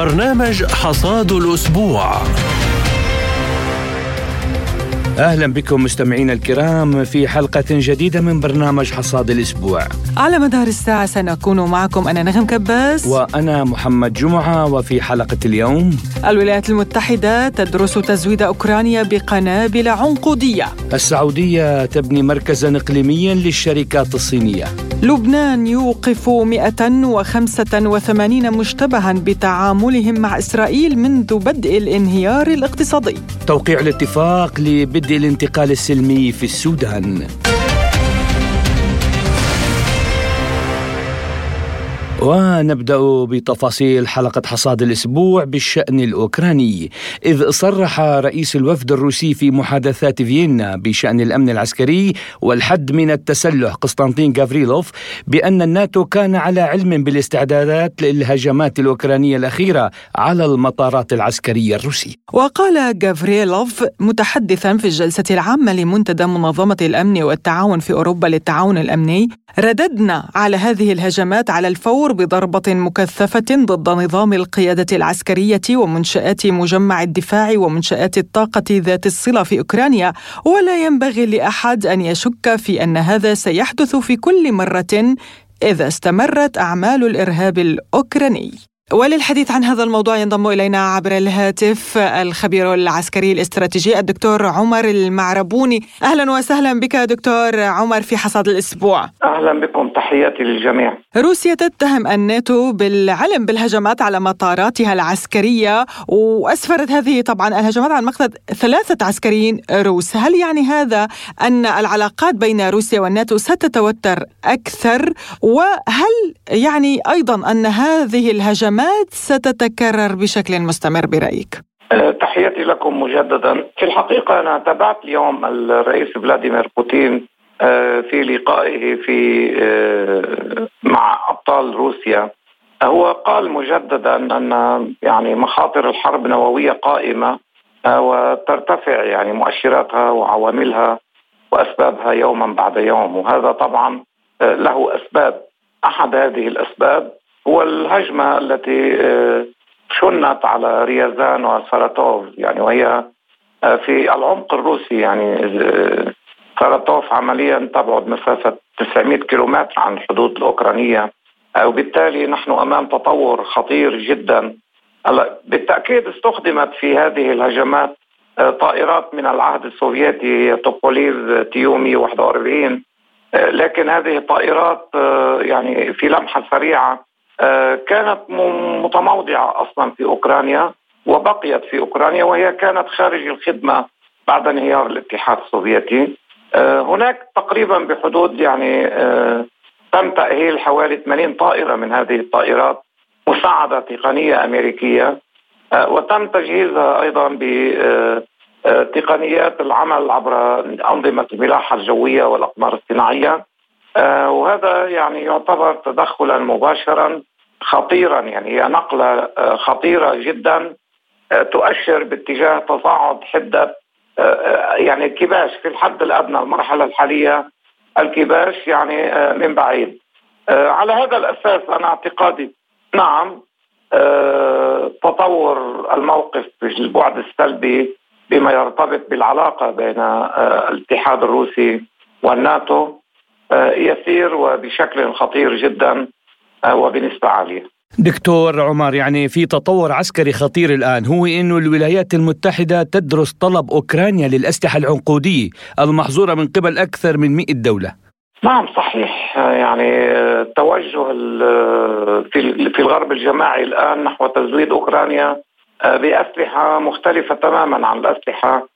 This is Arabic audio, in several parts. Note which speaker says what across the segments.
Speaker 1: برنامج حصاد الأسبوع. أهلا بكم مستمعينا الكرام في حلقة جديدة من برنامج حصاد الأسبوع.
Speaker 2: على مدار الساعة سنكون معكم أنا نغم كباس
Speaker 1: وأنا محمد جمعة وفي حلقة اليوم
Speaker 2: الولايات المتحدة تدرس تزويد أوكرانيا بقنابل عنقودية.
Speaker 1: السعودية تبني مركزا اقليميا للشركات الصينية.
Speaker 2: لبنان يوقف 185 مشتبها بتعاملهم مع إسرائيل منذ بدء الانهيار الاقتصادي.
Speaker 1: توقيع الاتفاق لبدء الانتقال السلمي في السودان. ونبدأ بتفاصيل حلقة حصاد الأسبوع بالشأن الأوكراني إذ صرح رئيس الوفد الروسي في محادثات فيينا بشأن الأمن العسكري والحد من التسلح قسطنطين غافريلوف بأن الناتو كان على علم بالاستعدادات للهجمات الأوكرانية الأخيرة على المطارات العسكرية الروسية.
Speaker 2: وقال غافريلوف متحدثا في الجلسة العامة لمنتدى منظمة الأمن والتعاون في أوروبا للتعاون الأمني رددنا على هذه الهجمات على الفور بضربة مكثفة ضد نظام القيادة العسكرية ومنشآت مجمع الدفاع ومنشآت الطاقة ذات الصلة في أوكرانيا. ولا ينبغي لأحد أن يشك في أن هذا سيحدث في كل مرة إذا استمرت أعمال الإرهاب الأوكراني. وللحديث عن هذا الموضوع ينضم إلينا عبر الهاتف الخبير العسكري الاستراتيجي الدكتور عمر المعربوني. أهلا وسهلا بك دكتور عمر في حصاد الأسبوع.
Speaker 3: أهلا بكم تحياتي للجميع.
Speaker 2: روسيا تتهم الناتو بالعلم بالهجمات على مطاراتها العسكرية وأسفرت هذه طبعا الهجمات عن مقتل ثلاثة عسكريين روس. هل يعني هذا أن العلاقات بين روسيا والناتو ستتوتر أكثر؟ وهل يعني أيضا أن هذه الهجمات الأزمات ستتكرر بشكل مستمر برأيك؟
Speaker 3: أه، تحياتي لكم مجددا. في الحقيقة أنا تابعت اليوم الرئيس فلاديمير بوتين أه، في لقائه في أه، مع أبطال روسيا. هو قال مجددا أن يعني مخاطر الحرب النووية قائمة وترتفع يعني مؤشراتها وعواملها وأسبابها يوما بعد يوم. وهذا طبعا له أسباب. أحد هذه الأسباب هو الهجمة التي آه، شنت على ريازان وساراتوف. يعني وهي آه، في العمق الروسي. يعني آه، ساراتوف عمليا تبعد مسافة 900 كيلومتر عن الحدود الأوكرانية. وبالتالي نحن أمام تطور خطير جدا. بالتأكيد استخدمت في هذه الهجمات طائرات من العهد السوفيتي توبوليف تي يو 141 لكن هذه الطائرات يعني في لمحة سريعة كانت متموضعة أصلا في أوكرانيا وبقيت في أوكرانيا وهي كانت خارج الخدمة بعد انهيار الاتحاد السوفيتي. آه، هناك تقريبا بحدود يعني آه، تم تأهيل حوالي 80 طائرة من هذه الطائرات مساعدة تقنية أمريكية. وتم تجهيزها أيضا بتقنيات العمل عبر أنظمة الملاحة الجوية والأقمار الصناعية. وهذا يعني يعتبر تدخلا مباشرا خطيرا. يعني هي نقلة آه، خطيرة جدا آه، تؤشر باتجاه تصاعد حدة آه، يعني الكباش في الحد الأدنى المرحلة الحالية الكباش يعني من بعيد. على هذا الأساس أنا اعتقادي نعم تطور الموقف في البعد السلبي بما يرتبط بالعلاقة بين الاتحاد الروسي والناتو يسير وبشكل خطير جدا. وبنسبة عالية.
Speaker 1: دكتور عمر يعني في تطور عسكري خطير الآن هو أنه الولايات المتحدة تدرس طلب أوكرانيا للأسلحة العنقودية المحظورة من قبل أكثر من 100 دولة.
Speaker 3: نعم صحيح. يعني التوجه في الغرب الجماعي الآن نحو تزويد أوكرانيا بأسلحة مختلفة تماما عن الأسلحة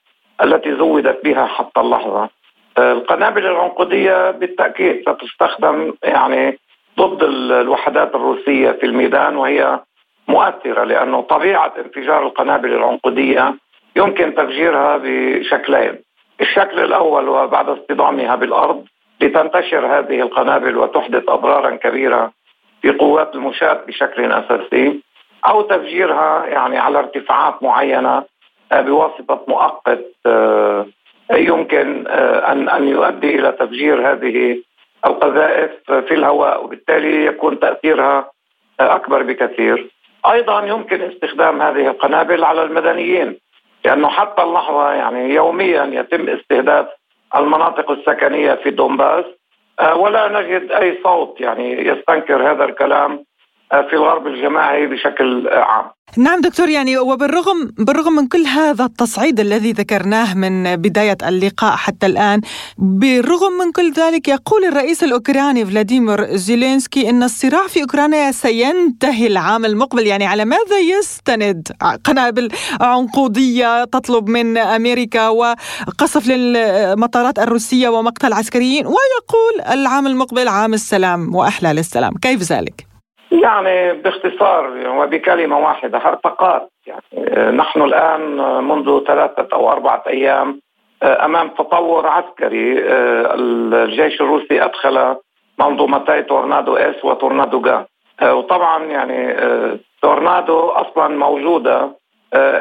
Speaker 3: التي زودت بها حتى اللحظة. القنابل العنقودية بالتأكيد ستستخدم يعني ضد الوحدات الروسية في الميدان وهي مؤثرة لأنه طبيعة انفجار القنابل العنقودية يمكن تفجيرها بشكلين. الشكل الأول وبعد اصطدامها بالأرض لتنتشر هذه القنابل وتحدث أضرارا كبيرة في قوات المشاة بشكل أساسي أو تفجيرها يعني على ارتفاعات معينة آه، بواسطة مؤقت آه، يمكن آه، أن أن يؤدي إلى تفجير هذه القذائف في الهواء وبالتالي يكون تأثيرها أكبر بكثير. أيضا يمكن استخدام هذه القنابل على المدنيين لأنه حتى اللحظة يعني يوميا يتم استهداف المناطق السكنية في دونباس. آه، ولا نجد أي صوت يعني يستنكر هذا الكلام. في الغرب الجماعي بشكل عام.
Speaker 2: نعم دكتور يعني وبالرغم بالرغم من كل هذا التصعيد الذي ذكرناه من بداية اللقاء حتى الآن بالرغم من كل ذلك يقول الرئيس الأوكراني فلاديمير زيلينسكي إن الصراع في أوكرانيا سينتهي العام المقبل. يعني على ماذا يستند قنابل عنقودية تطلب من أمريكا وقصف للمطارات الروسية ومقتل عسكريين؟ ويقول العام المقبل عام السلام وأحلى للسلام. كيف ذلك؟
Speaker 3: يعني باختصار وبكلمة واحدة هرطقات. يعني آه، نحن الآن منذ ثلاثة أو أربعة أيام آه، أمام تطور عسكري آه، الجيش الروسي أدخل منظومتي تورنادو إس وتورنادو جا. وطبعا يعني تورنادو أصلا موجودة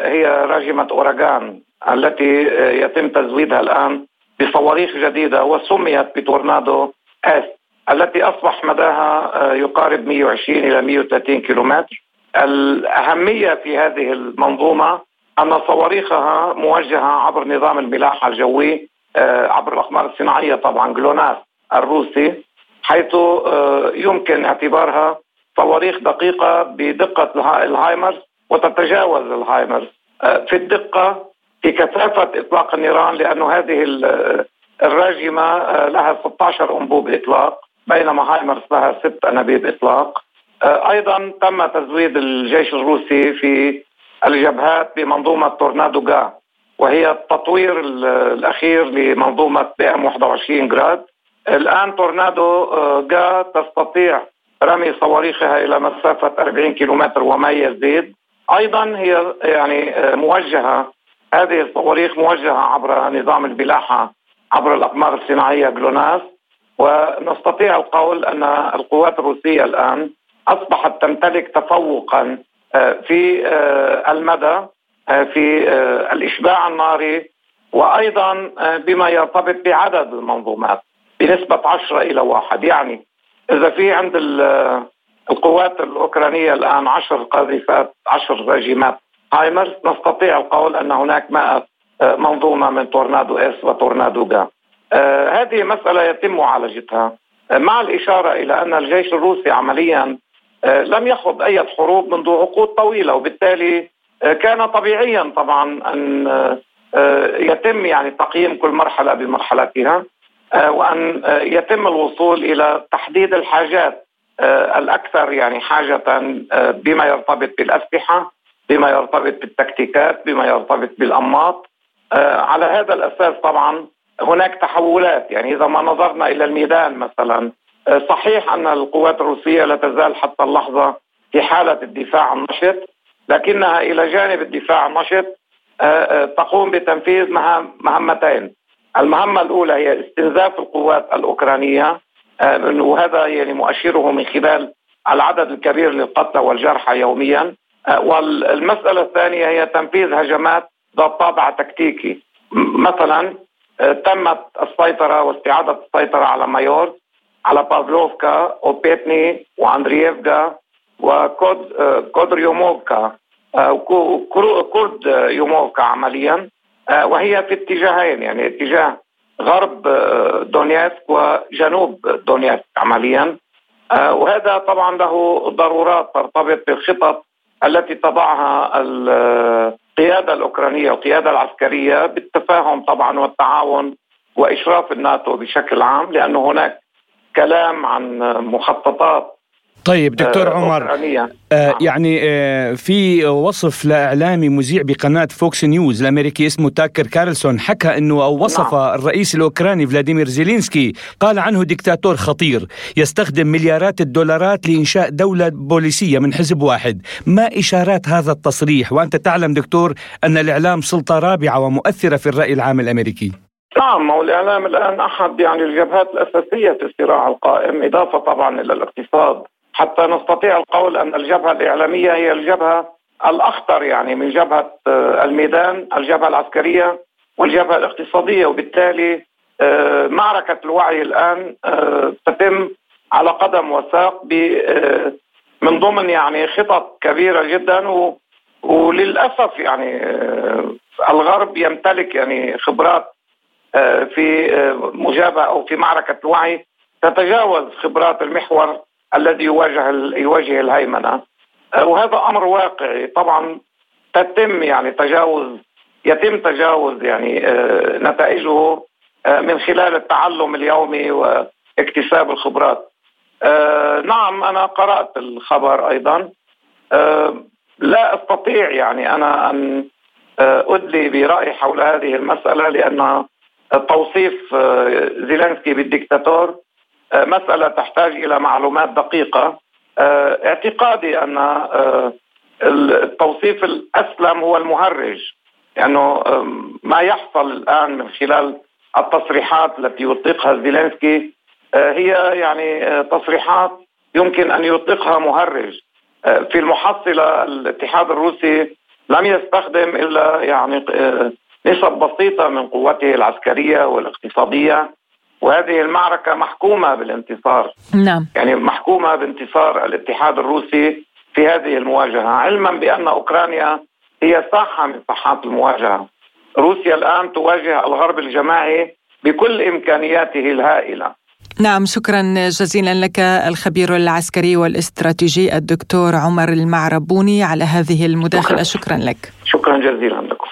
Speaker 3: هي راجمه أوراغان التي يتم تزويدها الآن بصواريخ جديدة وسميت بتورنادو إس. التي أصبح مداها آه، يقارب 120 إلى 130 كيلومتر. الأهمية في هذه المنظومة أن صواريخها موجهة عبر نظام الملاحة الجوي آه، عبر الأقمار الصناعية طبعا جلوناس الروسي حيث آه، يمكن اعتبارها صواريخ دقيقة بدقة الهايمرز وتتجاوز الهايمرز. في الدقة في كثافة إطلاق النيران لأنه هذه الراجمة لها 16 أنبوب إطلاق. بينما هايمرز لها ست أنابيب إطلاق. آه، أيضا تم تزويد الجيش الروسي في الجبهات بمنظومة تورنادو جي وهي التطوير الأخير لمنظومة بي إم 21 جراد الآن تورنادو آه، جا تستطيع رمي صواريخها إلى مسافة 40 كيلومتر وما يزيد. أيضا هي يعني آه، موجهة هذه الصواريخ موجهة عبر نظام البلاحة عبر الأقمار الصناعية جلوناس. ونستطيع القول أن القوات الروسية الآن أصبحت تمتلك تفوقا آه، في آه، المدى آه، في الإشباع الناري وأيضا بما يرتبط بعدد المنظومات بنسبة 10 إلى واحد. يعني إذا في عند القوات الأوكرانية الآن 10 قاذفات 10 راجمات هايمرز نستطيع القول أن هناك 100 منظومة من تورنادو إس وتورنادو جا. هذه مسألة يتم معالجتها. آه مع الإشارة إلى أن الجيش الروسي عمليا آه لم يخض أي حروب منذ عقود طويلة وبالتالي آه كان طبيعيا طبعا أن آه, آه، يتم يعني تقييم كل مرحلة بمرحلتها آه وأن آه يتم الوصول إلى تحديد الحاجات آه الأكثر يعني حاجة آه بما يرتبط بالأسلحة بما يرتبط بالتكتيكات بما يرتبط بالأنماط. آه على هذا الأساس طبعا هناك تحولات. يعني إذا ما نظرنا إلى الميدان مثلا آه، صحيح أن القوات الروسية لا تزال حتى اللحظة في حالة الدفاع النشط لكنها إلى جانب الدفاع النشط آه، آه، تقوم بتنفيذ مهمتين. المهمة الأولى هي استنزاف القوات الأوكرانية وهذا يعني مؤشره من خلال العدد الكبير للقتلى والجرحى يوميا. والمسألة الثانية هي تنفيذ هجمات ذات طابع تكتيكي. مثلا تمت السيطرة واستعادة السيطرة على مايور على بافلوفكا وبيتني وأندرييفكا وكود آه، كودر يوموفكا آه، يوموفكا عمليا. وهي في اتجاهين يعني اتجاه غرب دونيسك وجنوب دونيسك عمليا. وهذا طبعا له ضرورات ترتبط بالخطط التي تضعها القيادة الأوكرانية والقيادة العسكرية بالتفاهم طبعا والتعاون وإشراف الناتو بشكل عام لأنه هناك كلام عن مخططات
Speaker 1: طيب دكتور آه، عمر آه نعم. يعني آه في وصف لإعلامي مذيع بقناة فوكس نيوز الأمريكي اسمه تاكر كارلسون حكى إنه أو وصف نعم. الرئيس الأوكراني فلاديمير زيلينسكي قال عنه دكتاتور خطير يستخدم مليارات الدولارات لإنشاء دولة بوليسية من حزب واحد. ما إشارات هذا التصريح؟ وأنت تعلم دكتور أن الإعلام سلطة رابعة ومؤثرة في الرأي العام الأمريكي.
Speaker 3: نعم هو الإعلام الآن أحد يعني الجبهات الأساسية في الصراع القائم إضافة طبعا إلى الاقتصاد. حتى نستطيع القول أن الجبهة الإعلامية هي الجبهة الأخطر يعني من جبهة آه، الميدان الجبهة العسكرية والجبهة الاقتصادية. وبالتالي آه، معركة الوعي الآن آه، تتم على قدم وساق من ضمن يعني خطط كبيرة جدا. و وللأسف يعني الغرب يمتلك يعني خبرات في مجابهة أو في معركة الوعي تتجاوز خبرات المحور الذي يواجه يواجه الهيمنة. وهذا أمر واقعي. طبعا تتم يعني تجاوز يتم تجاوز يعني آه، نتائجه آه، من خلال التعلم اليومي واكتساب الخبرات. آه، نعم أنا قرأت الخبر أيضا. لا أستطيع يعني أنا أن أدلي برايي حول هذه المسألة لأن توصيف زيلينسكي بالدكتاتور مسألة تحتاج إلى معلومات دقيقة. اعتقادي أن التوصيف الأسلم هو المهرج لأنه يعني ما يحصل الآن من خلال التصريحات التي يطلقها زيلينسكي آه، هي يعني آه، تصريحات يمكن أن يطلقها مهرج. آه، في المحصلة الاتحاد الروسي لم يستخدم إلا يعني نسب بسيطة من قوته العسكرية والاقتصادية. وهذه المعركة محكومة بالانتصار.
Speaker 2: نعم.
Speaker 3: يعني محكومة بانتصار الاتحاد الروسي في هذه المواجهة علما بأن أوكرانيا هي ساحه من ساحات المواجهة. روسيا الآن تواجه الغرب الجماعي بكل إمكانياته الهائلة.
Speaker 2: نعم شكرا جزيلا لك الخبير العسكري والاستراتيجي الدكتور عمر المعربوني على هذه المداخلة. شكرا, شكرا لك.
Speaker 3: شكرا جزيلا لكم.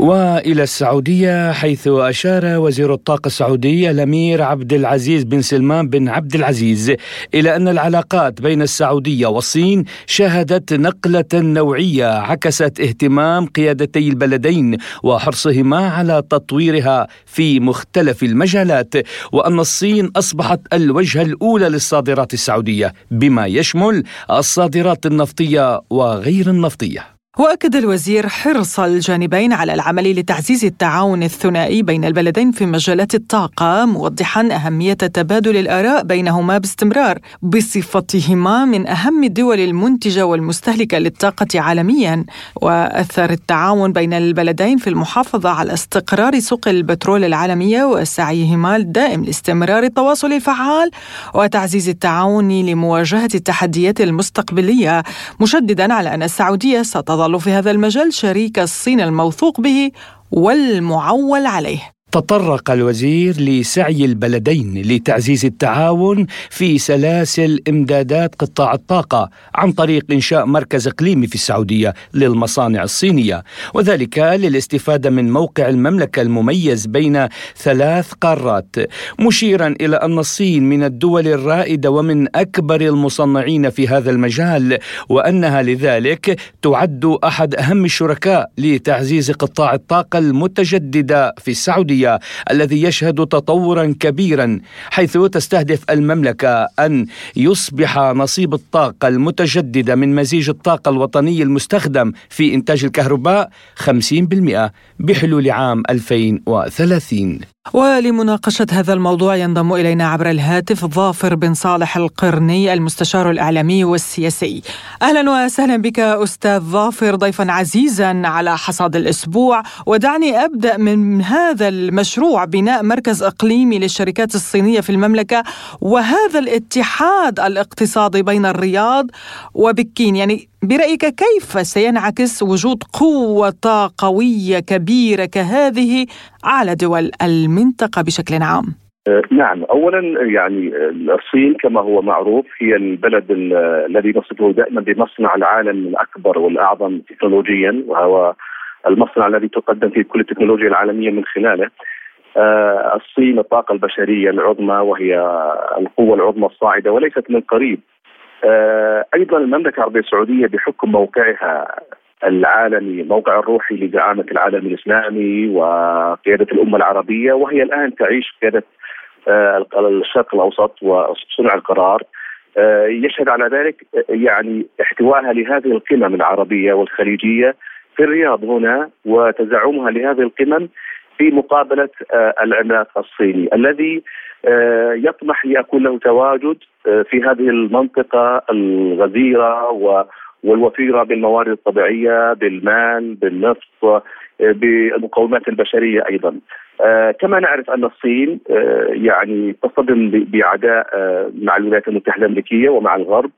Speaker 1: وإلى السعودية حيث أشار وزير الطاقة السعودي الأمير عبد العزيز بن سلمان بن عبد العزيز إلى أن العلاقات بين السعودية والصين شهدت نقلة نوعية عكست اهتمام قيادتي البلدين وحرصهما على تطويرها في مختلف المجالات وأن الصين أصبحت الوجهه الأولى للصادرات السعودية بما يشمل الصادرات النفطية وغير النفطية.
Speaker 2: وأكد الوزير حرص الجانبين على العمل لتعزيز التعاون الثنائي بين البلدين في مجالات الطاقة موضحا أهمية تبادل الآراء بينهما باستمرار بصفتهما من أهم الدول المنتجة والمستهلكة للطاقة عالميا. واثر التعاون بين البلدين في المحافظة على استقرار سوق البترول العالمية وسعيهما الدائم لاستمرار التواصل الفعال وتعزيز التعاون لمواجهة التحديات المستقبلية مشددا على أن السعودية ستظل تظل في هذا المجال شريك الصين الموثوق به والمعول عليه.
Speaker 1: تطرق الوزير لسعي البلدين لتعزيز التعاون في سلاسل إمدادات قطاع الطاقة عن طريق إنشاء مركز إقليمي في السعودية للمصانع الصينية. وذلك للاستفادة من موقع المملكة المميز بين ثلاث قارات. مشيرا إلى أن الصين من الدول الرائدة ومن أكبر المصنعين في هذا المجال وأنها لذلك تعد أحد أهم الشركاء لتعزيز قطاع الطاقة المتجددة في السعودية. السعودية الذي يشهد تطورا كبيرا حيث تستهدف المملكة أن يصبح نصيب الطاقة المتجددة من مزيج الطاقة الوطني المستخدم في إنتاج الكهرباء 50% بحلول عام 2030
Speaker 2: ولمناقشة هذا الموضوع ينضم إلينا عبر الهاتف ظافر بن صالح القرني المستشار الإعلامي والسياسي. أهلا وسهلا بك أستاذ ظافر ضيفا عزيزا على حصاد الأسبوع. ودعني أبدأ من هذا المشروع بناء مركز إقليمي للشركات الصينية في المملكة وهذا الاتحاد الاقتصادي بين الرياض وبكين. يعني برأيك كيف سينعكس وجود قوة طاقوية كبيرة كهذه على دول المنطقة بشكل عام؟
Speaker 4: أه، نعم. اولا يعني الصين كما هو معروف هي البلد الذي نصفه دائما بمصنع العالم الأكبر والأعظم تكنولوجيا وهو المصنع الذي تقدم فيه كل التكنولوجيا العالمية من خلاله. أه، الصين الطاقة البشرية العظمى وهي القوة العظمى الصاعدة وليست من قريب. أيضا المملكة العربية السعودية بحكم موقعها العالمي موقع الروحي لزعامة العالم الإسلامي وقيادة الأمة العربية وهي الآن تعيش قيادة آه، الشرق الأوسط وصنع القرار. آه، يشهد على ذلك آه، يعني احتوائها لهذه القمم العربية والخليجية في الرياض هنا وتزعمها لهذه القمم في مقابلة العملاق الصيني الذي يطمح ليكون له تواجد في هذه المنطقة الغزيرة و والوفيرة بالموارد الطبيعية بالمال بالنفط بالمقومات البشرية أيضا. آه كما نعرف أن الصين آه يعني تصطدم بعداء آه مع الولايات المتحدة الأمريكية ومع الغرب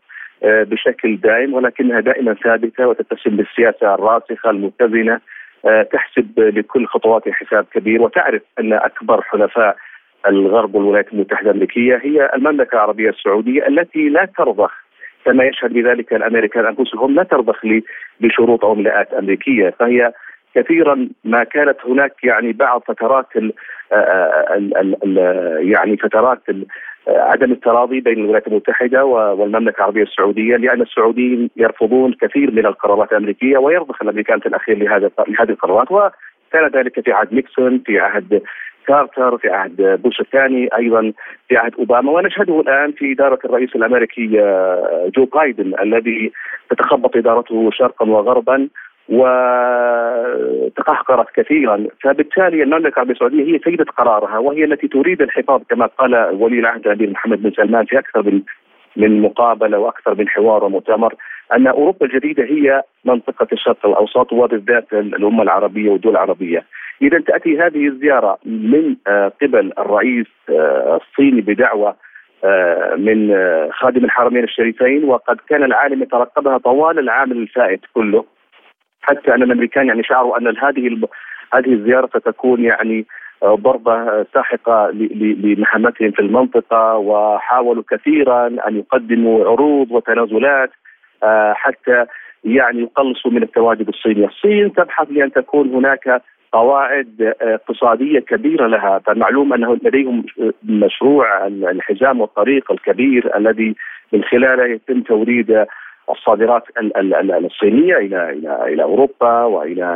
Speaker 4: آه بشكل دائم ولكنها دائما ثابتة وتتسم بالسياسة الراسخة المتزنة آه تحسب لكل خطواتها حساب كبير وتعرف أن أكبر حلفاء الغرب والولايات المتحدة الأمريكية هي المملكة العربية السعودية التي لا ترضخ كما يشهد بذلك الأمريكان أنفسهم لا ترضخ بشروط أو املاءات أمريكية. فهي كثيرا ما كانت هناك يعني بعض فترات ال ال ال ال يعني فترات ال عدم التراضي بين الولايات المتحدة والمملكة العربية السعودية لأن السعوديين يرفضون كثير من القرارات الأمريكية ويرضخ الأمريكان في الأخير لهذا لهذه القرارات. وكان ذلك في عهد نيكسون في عهد كارتر في عهد بوش الثاني أيضا في عهد أوباما ونشهده الآن في إدارة الرئيس الأمريكي آه، جو بايدن الذي تتخبط إدارته شرقا وغربا وتقهقرت كثيرا فبالتالي المملكه العربيه السعودية هي سيدة قرارها وهي التي تريد الحفاظ كما قال ولي العهد الأمير محمد بن سلمان في أكثر من من مقابلة وأكثر من حوار ومؤتمر أن أوروبا الجديدة هي منطقة الشرق الأوسط وبالذات الأمة العربية والدول العربية. إذا تأتي هذه الزيارة من آه، قبل الرئيس آه، الصيني بدعوة آه، من خادم الحرمين الشريفين وقد كان العالم يترقبها طوال العام الفائت كله حتى أن الأمريكان يعني شعروا أن هذه هذه الزيارة ستكون يعني ضربه ساحقة لمهمتهم في المنطقة وحاولوا كثيرا أن يقدموا عروض وتنازلات حتى يعني يقلصوا من التواجد الصيني، الصين تبحث لأن تكون هناك قواعد اقتصادية كبيرة لها، فالمعلوم أنه لديهم مشروع الحزام والطريق الكبير الذي من خلاله يتم توريد الصادرات الصينية إلى إلى إلى أوروبا وإلى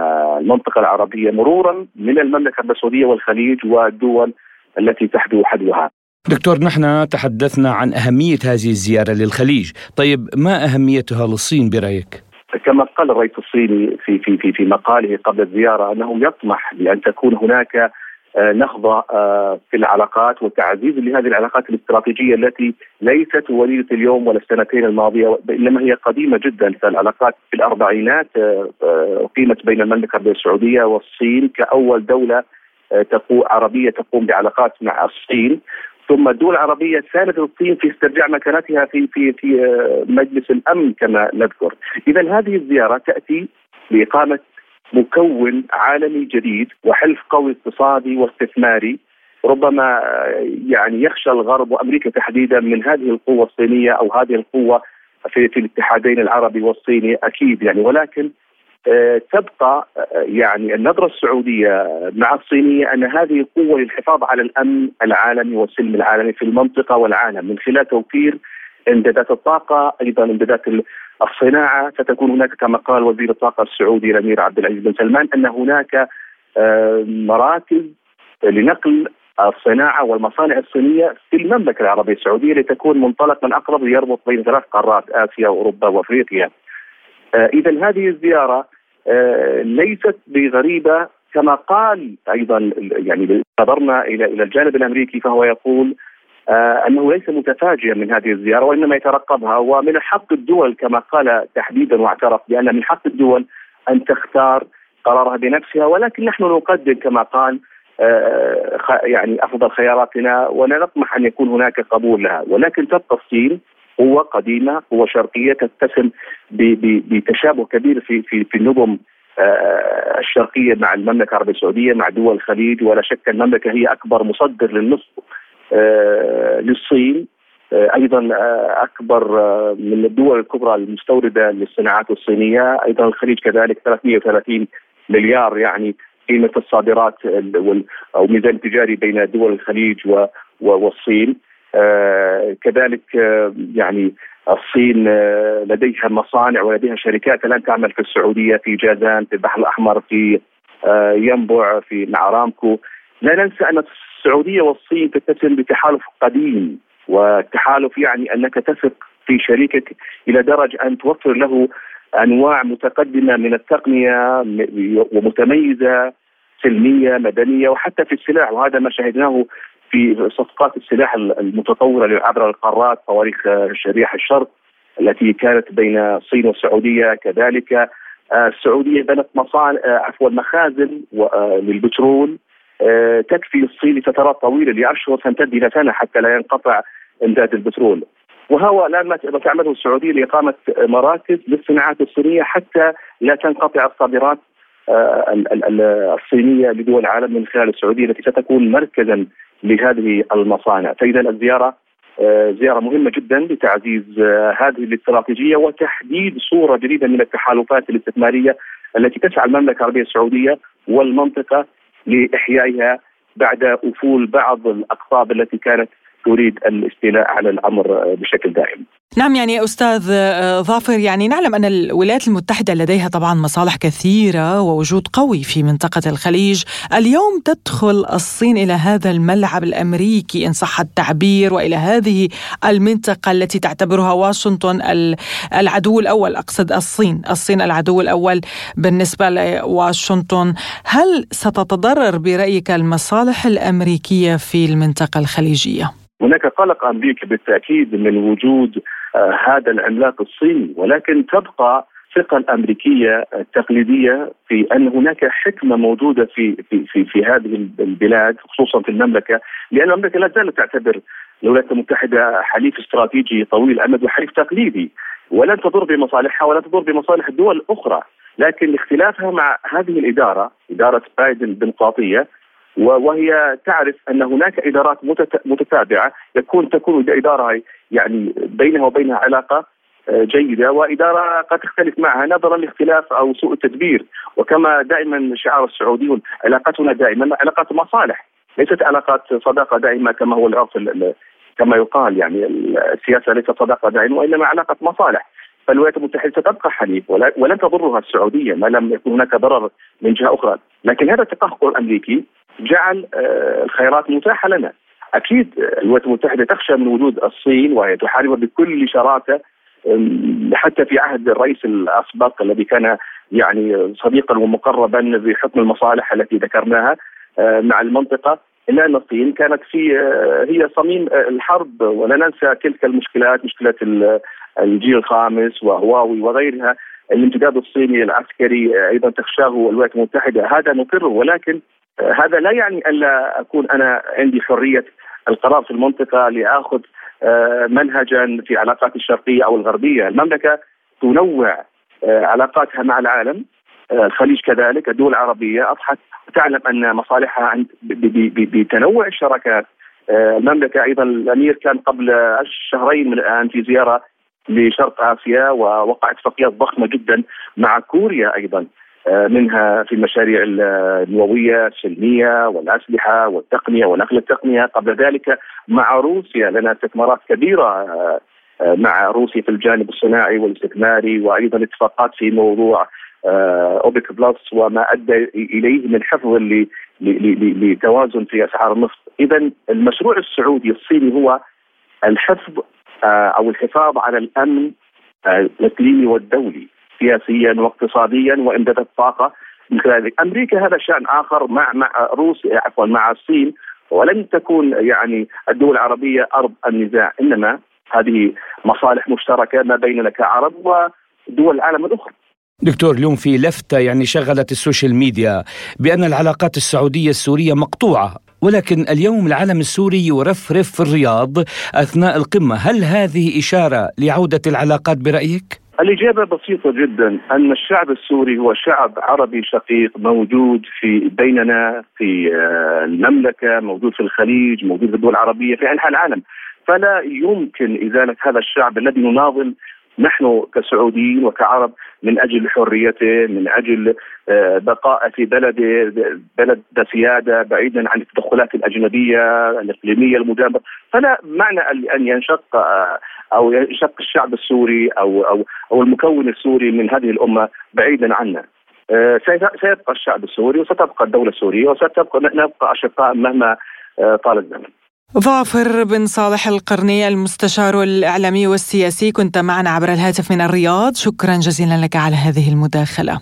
Speaker 4: المنطقة العربية مرورا من المملكة السعودية والخليج والدول التي تحدو حدوها.
Speaker 1: دكتور نحن تحدثنا عن أهمية هذه الزيارة للخليج، طيب ما أهميتها للصين برأيك؟
Speaker 4: كما قال الرئيس الصيني في في في في مقاله قبل الزيارة أنه يطمح بان تكون هناك آه، نهضة آه، في العلاقات وتعزيز لهذه العلاقات الاستراتيجية التي ليست وليدة اليوم ولا السنتين الماضية انما هي قديمة جدا. فالعلاقات في الأربعينات آه، أقيمت بين المملكة العربية السعودية والصين كأول دولة عربية تقوم بعلاقات مع الصين. ثم الدول العربية ساندت الصين في استرجاع مكانتها في في في مجلس الأمن كما نذكر، اذا هذه الزيارة تأتي باقامه مكون عالمي جديد وحلف قوي اقتصادي واستثماري ربما يعني يخشى الغرب وأمريكا تحديدا من هذه القوة الصينية أو هذه القوة في, في الاتحادين العربي والصيني أكيد يعني. ولكن آه، تبقى آه، يعني النظرة السعودية مع الصينية أن هذه قوة للحفاظ على الأمن العالمي والسلم العالمي في المنطقة والعالم. من خلال توفير إمدادات الطاقة أيضا إمدادات الصناعة ستكون هناك كما قال وزير الطاقة السعودي الأمير عبد العزيز بن سلمان أن هناك آه، مراكز لنقل الصناعة والمصانع الصينية في المملكة العربية السعودية لتكون منطلقا أقرب يربط بين ثلاث قارات آسيا وأوروبا وأفريقيا. إذا هذه الزيارة آه، ليست بغريبة كما قال أيضا يعني نظرنا إلى إلى الجانب الأمريكي فهو يقول آه أنه ليس متفاجئا من هذه الزيارة وإنما يترقبها. ومن حق الدول كما قال تحديدا واعترف بأن من حق الدول أن تختار قرارها بنفسها. ولكن نحن نقدم كما قال آه يعني أفضل خياراتنا ونطمح أن يكون هناك قبول لها. ولكن تبقى الصين قوة قديمة قوة شرقية تتسم بتشابه كبير في في في النظم آه، الشرقية مع المملكة العربية السعودية مع دول الخليج. ولا شك المملكة هي أكبر مصدر للنصف آه، للصين آه، أيضا أكبر من الدول الكبرى المستوردة للصناعات الصينية. أيضا الخليج كذلك 330 مليار يعني قيمة الصادرات أو ميزان التجاري بين دول الخليج والصين. كذلك آه، يعني الصين آه، لديها مصانع ولديها شركات الآن تعمل في السعودية في جازان في البحر الأحمر في ينبع في مع أرامكو. لا ننسى أن السعودية والصين تتسم بتحالف قديم وتحالف يعني أنك تثق في شريكك إلى درجة أن توفر له أنواع متقدمة من التقنية ومتميزة سلمية مدنية وحتى في السلاح وهذا ما شهدناه في صفقات السلاح المتطورة عبر القارات صواريخ شريح الشرق التي كانت بين الصين والسعودية كذلك آه، السعودية بنت مصانع آه، عفوا مخازن آه، للبترول تكفي الصين لفترات طويلة لأشهر تمتد إلى سنة حتى لا ينقطع إمداد البترول. وهو الان ما تعمله السعودية لإقامة مراكز للصناعات الصينية حتى لا تنقطع الصادرات الصينية لدول العالم من خلال السعودية التي ستكون مركزا لهذه المصانع، فاذا الزيارة آه، زيارة مهمة جدا لتعزيز آه، هذه الاستراتيجية وتحديد صورة جديدة من التحالفات الاستثمارية التي تسعى المملكة العربية السعودية والمنطقة لإحيائها بعد أفول بعض الأقطاب التي كانت تريد الاستيلاء على الأمر بشكل دائم.
Speaker 2: نعم يعني أستاذ آه، ظافر يعني نعلم أن الولايات المتحدة لديها طبعا مصالح كثيرة ووجود قوي في منطقة الخليج، اليوم تدخل الصين إلى هذا الملعب الأمريكي إن صح التعبير وإلى هذه المنطقة التي تعتبرها واشنطن العدو الأول أقصد الصين، الصين العدو الأول بالنسبة لواشنطن، هل ستتضرر برأيك المصالح الأمريكية في المنطقة الخليجية؟
Speaker 4: هناك قلق امريكي بالتأكيد من وجود آه، هذا العملاق الصيني ولكن تبقى الثقة الأمريكية التقليدية في أن هناك حكمة موجودة في في في, في هذه البلاد خصوصا في المملكة لأن المملكة لا زالت تعتبر الولايات المتحدة حليف استراتيجي طويل الأمد وحليف تقليدي ولن تضر بمصالحها ولا تضر بمصالح الدول الأخرى لكن اختلافها مع هذه الإدارة إدارة بايدن الديمقراطية وهي تعرف أن هناك إدارات متتابعة يكون تكون إدارة يعني بينها وبينها علاقة آه، جيدة وإدارة قد تختلف معها نظرا لاختلاف أو سوء التدبير. وكما دائما شعار السعوديون علاقتنا دائما علاقات مصالح ليست علاقات صداقة دائمة كما هو العرف كما يقال يعني السياسة ليست صداقة دائمه وإنما علاقة مصالح. فالولايات المتحدة ستبقى حليف ولن تضرها السعودية ما لم يكن هناك ضرر من جهة أخرى، لكن هذا التقهقر الأمريكي جعل آه، الخيارات متاحة لنا. أكيد الولايات المتحدة تخشى من وجود الصين وهي تحاربها بكل شراكه حتى في عهد الرئيس الأسبق الذي كان يعني صديقا ومقربا بحكم المصالح التي ذكرناها آه، مع المنطقة إلا أن الصين كانت في آه، هي صميم الحرب ولا ننسى تلك المشكلات مشكلة الجيل الخامس وهواوي وغيرها الامتداد الصيني العسكري أيضا تخشاه الولايات المتحدة. هذا نقره ولكن هذا لا يعني الا أكون أنا عندي حرية القرار في المنطقة لآخذ آه، منهجا في علاقات الشرقية أو الغربية، المملكة تنوع آه، علاقاتها مع العالم آه، الخليج كذلك الدول العربية. اصبحت تعلم أن مصالحها بتنوع الشراكات. المملكة أيضا الأمير كان قبل شهرين من الآن في زيارة لشرق آسيا ووقع اتفاقيات ضخمة جدا مع كوريا أيضا آه، منها في المشاريع النووية السلمية والأسلحة والتقنية ونقل التقنية. قبل ذلك مع روسيا لنا استثمارات كبيرة آه، آه، مع روسيا في الجانب الصناعي والاستثماري وأيضا اتفاقات في موضوع أوبك بلس وما أدى إليه من حفظ لتوازن في أسعار النفط، اذا المشروع السعودي الصيني هو الحفظ أو الحفاظ على الأمن الإقليمي والدولي سياسيا واقتصاديا وامداد الطاقة من خلال ذلك، أمريكا هذا شأن آخر مع مع روسيا عفوا مع الصين ولن تكون يعني الدول العربية أرض النزاع إنما هذه مصالح مشتركة ما بيننا كعرب ودول العالم الأخرى.
Speaker 1: دكتور اليوم في لفتة يعني شغلت السوشيال ميديا بأن العلاقات السعودية السورية مقطوعة ولكن اليوم العلم السوري يرفرف في الرياض أثناء القمة هل هذه إشارة لعودة العلاقات برأيك؟
Speaker 4: الإجابة بسيطة جدا أن الشعب السوري هو شعب عربي شقيق موجود في بيننا في آه، المملكة موجود في الخليج موجود في الدول العربية في أنحاء العالم فلا يمكن إزالة هذا الشعب الذي نناضل نحن كسعوديين وكعرب من أجل حريته من أجل آه، بقاء في بلده بلد سياده بعيدا عن التدخلات الأجنبية الإقليمية المدامره فلا معنى ان ينشق آه، أو ينشق الشعب السوري أو أو أو المكون السوري من هذه الأمة بعيدا عنا آه، سيبقى الشعب السوري وستبقى الدولة السورية وستبقى نبقى أشقاء مهما طال الزمن.
Speaker 2: ظافر بن صالح القرني المستشار الإعلامي والسياسي كنت معنا عبر الهاتف من الرياض. شكرا جزيلا لك على هذه المداخلة.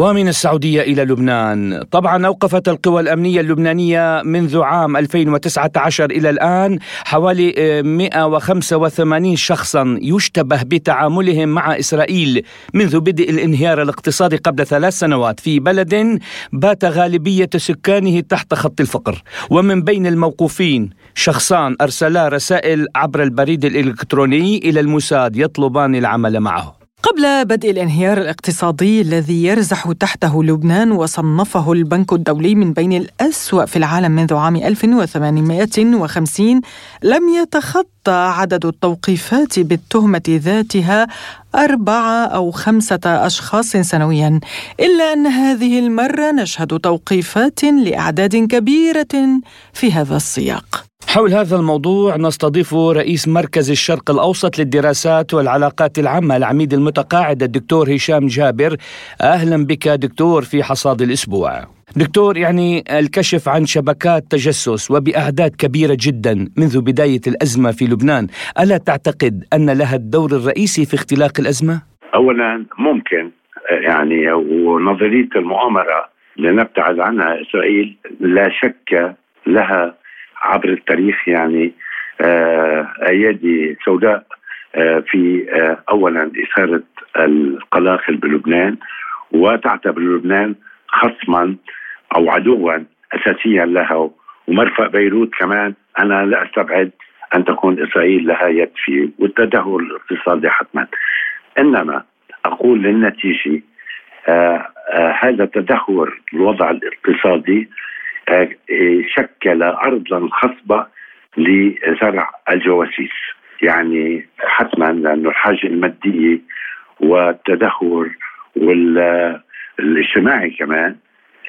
Speaker 1: ومن السعودية إلى لبنان. طبعا أوقفت القوى الأمنية اللبنانية منذ عام 2019 إلى الآن حوالي 185 شخصا يشتبه بتعاملهم مع إسرائيل منذ بدء الانهيار الاقتصادي قبل ثلاث سنوات في بلد بات غالبية سكانه تحت خط الفقر. ومن بين الموقوفين شخصان أرسلا رسائل عبر البريد الإلكتروني إلى الموساد يطلبان العمل معه.
Speaker 2: قبل بدء الانهيار الاقتصادي الذي يرزح تحته لبنان وصنفه البنك الدولي من بين الأسوأ في العالم منذ عام 1850 لم يتخطى عدد التوقيفات بالتهمة ذاتها أربعة أو خمسة أشخاص سنويا إلا أن هذه المرة نشهد توقيفات لأعداد كبيرة في هذا السياق.
Speaker 1: حول هذا الموضوع نستضيف رئيس مركز الشرق الأوسط للدراسات والعلاقات العامة العميد المتقاعد الدكتور هشام جابر أهلا بك دكتور في حصاد الأسبوع دكتور يعني الكشف عن شبكات تجسس وبأعداد كبيرة جدا منذ بداية الأزمة في لبنان ألا تعتقد أن لها الدور الرئيسي في اختلاق الأزمة؟
Speaker 5: أولا ممكن يعني ونظرية المؤامرة لنبتعد عنها إسرائيل لا شك لها عبر التاريخ يعني آه، أيادي سوداء آه، في آه، اولا إثارة القلاقل بلبنان وتعتبر لبنان خصما أو عدوا اساسيا لها ومرفأ بيروت كمان. أنا لا أستبعد أن تكون إسرائيل لها يد فيه والتدهور الاقتصادي حتما. إنما أقول للنتيجة آه آه هذا تدهور الوضع الاقتصادي شكل ارضا خصبة لزرع الجواسيس يعني حتما لأنه الحاجة المادية والتدهور والاجتماعي كمان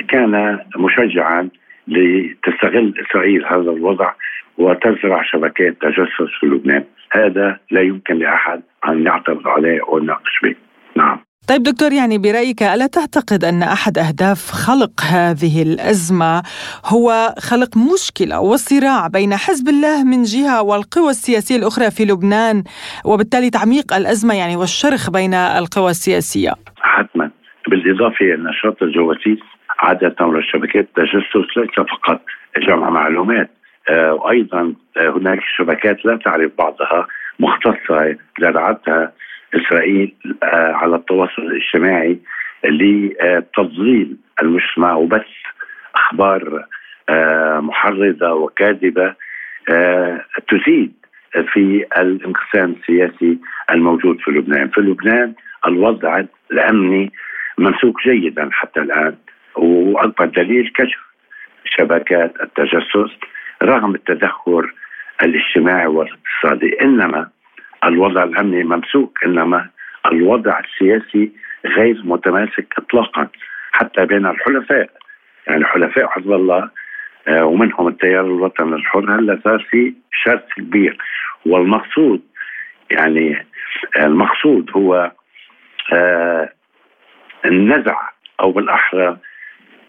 Speaker 5: كان مشجعا لتستغل إسرائيل هذا الوضع وتزرع شبكات تجسس في لبنان. هذا لا يمكن لأحد أن يعترض عليه أو يناقش به. نعم.
Speaker 2: طيب دكتور يعني برأيك ألا تعتقد أن أحد أهداف خلق هذه الأزمة هو خلق مشكلة وصراع بين حزب الله من جهة والقوى السياسية الأخرى في لبنان وبالتالي تعميق الأزمة يعني والشرخ بين القوى السياسية؟
Speaker 5: حتما. بالإضافة إلى نشاط الجواسيس عادة والشبكات التجسس ليس فقط جمع معلومات آه، وأيضا آه، هناك شبكات لا تعرف بعضها مختصة زرعتها إسرائيل آه، على التواصل الاجتماعي لتضليل المجتمع وبث أخبار آه، محرضة وكاذبة آه، تزيد في الانقسام السياسي الموجود في لبنان، في لبنان الوضع الأمني ممسوك جيدا حتى الآن وأكبر دليل كشف شبكات التجسس رغم التدهور الاجتماعي والاقتصادي. إنما الوضع الأمني ممسوك إنما الوضع السياسي غير متماسك اطلاقا حتى بين الحلفاء. يعني حلفاء حزب الله آه، ومنهم التيار الوطني الحر هلا صار في شرط كبير. والمقصود يعني المقصود هو آه، النزع أو بالأحرى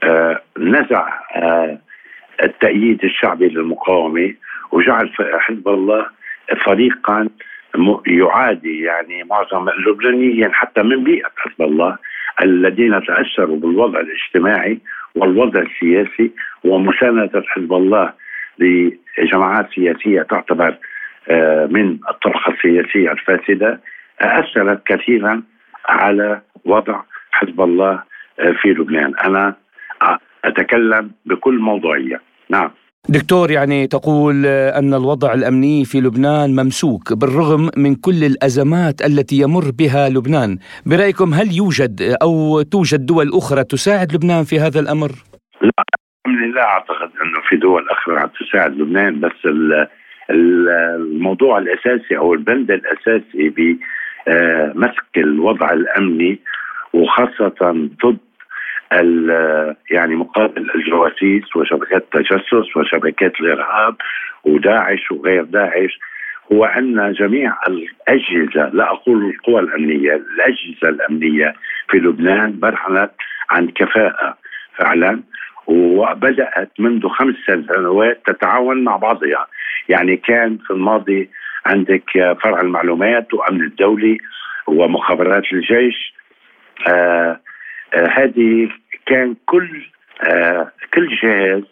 Speaker 5: آه، نزع التأييد الشعبي للمقاومة وجعل حزب الله فريقا يعادي يعني معظم اللبنانيين حتى من بيئة حزب الله الذين تأثروا بالوضع الاجتماعي والوضع السياسي ومساندة حزب الله لجماعات سياسية تعتبر آه، من الطرحة السياسية الفاسدة أثرت كثيرا على وضع حزب الله آه، في لبنان. أنا أتكلم بكل موضوعية. نعم.
Speaker 1: دكتور يعني تقول أن الوضع الأمني في لبنان ممسوك بالرغم من كل الأزمات التي يمر بها لبنان، برأيكم هل يوجد أو توجد دول أخرى تساعد لبنان في هذا الأمر؟
Speaker 5: لا لا أعتقد أنه في دول أخرى تساعد لبنان بس الموضوع الأساسي أو البند الأساسي بمسك الوضع الأمني وخاصة ضد يعني مقابل الجواسيس وشبكات التجسس وشبكات الإرهاب وداعش وغير داعش هو أن جميع الأجهزة لا أقول القوى الأمنية، الأجهزة الأمنية في لبنان برهنت عن كفاءة فعلا وبدأت منذ خمس سنوات تتعاون مع بعضها، يعني كان في الماضي عندك فرع المعلومات وأمن الدولي ومخابرات الجيش. آه هذه كان كل كل جهاز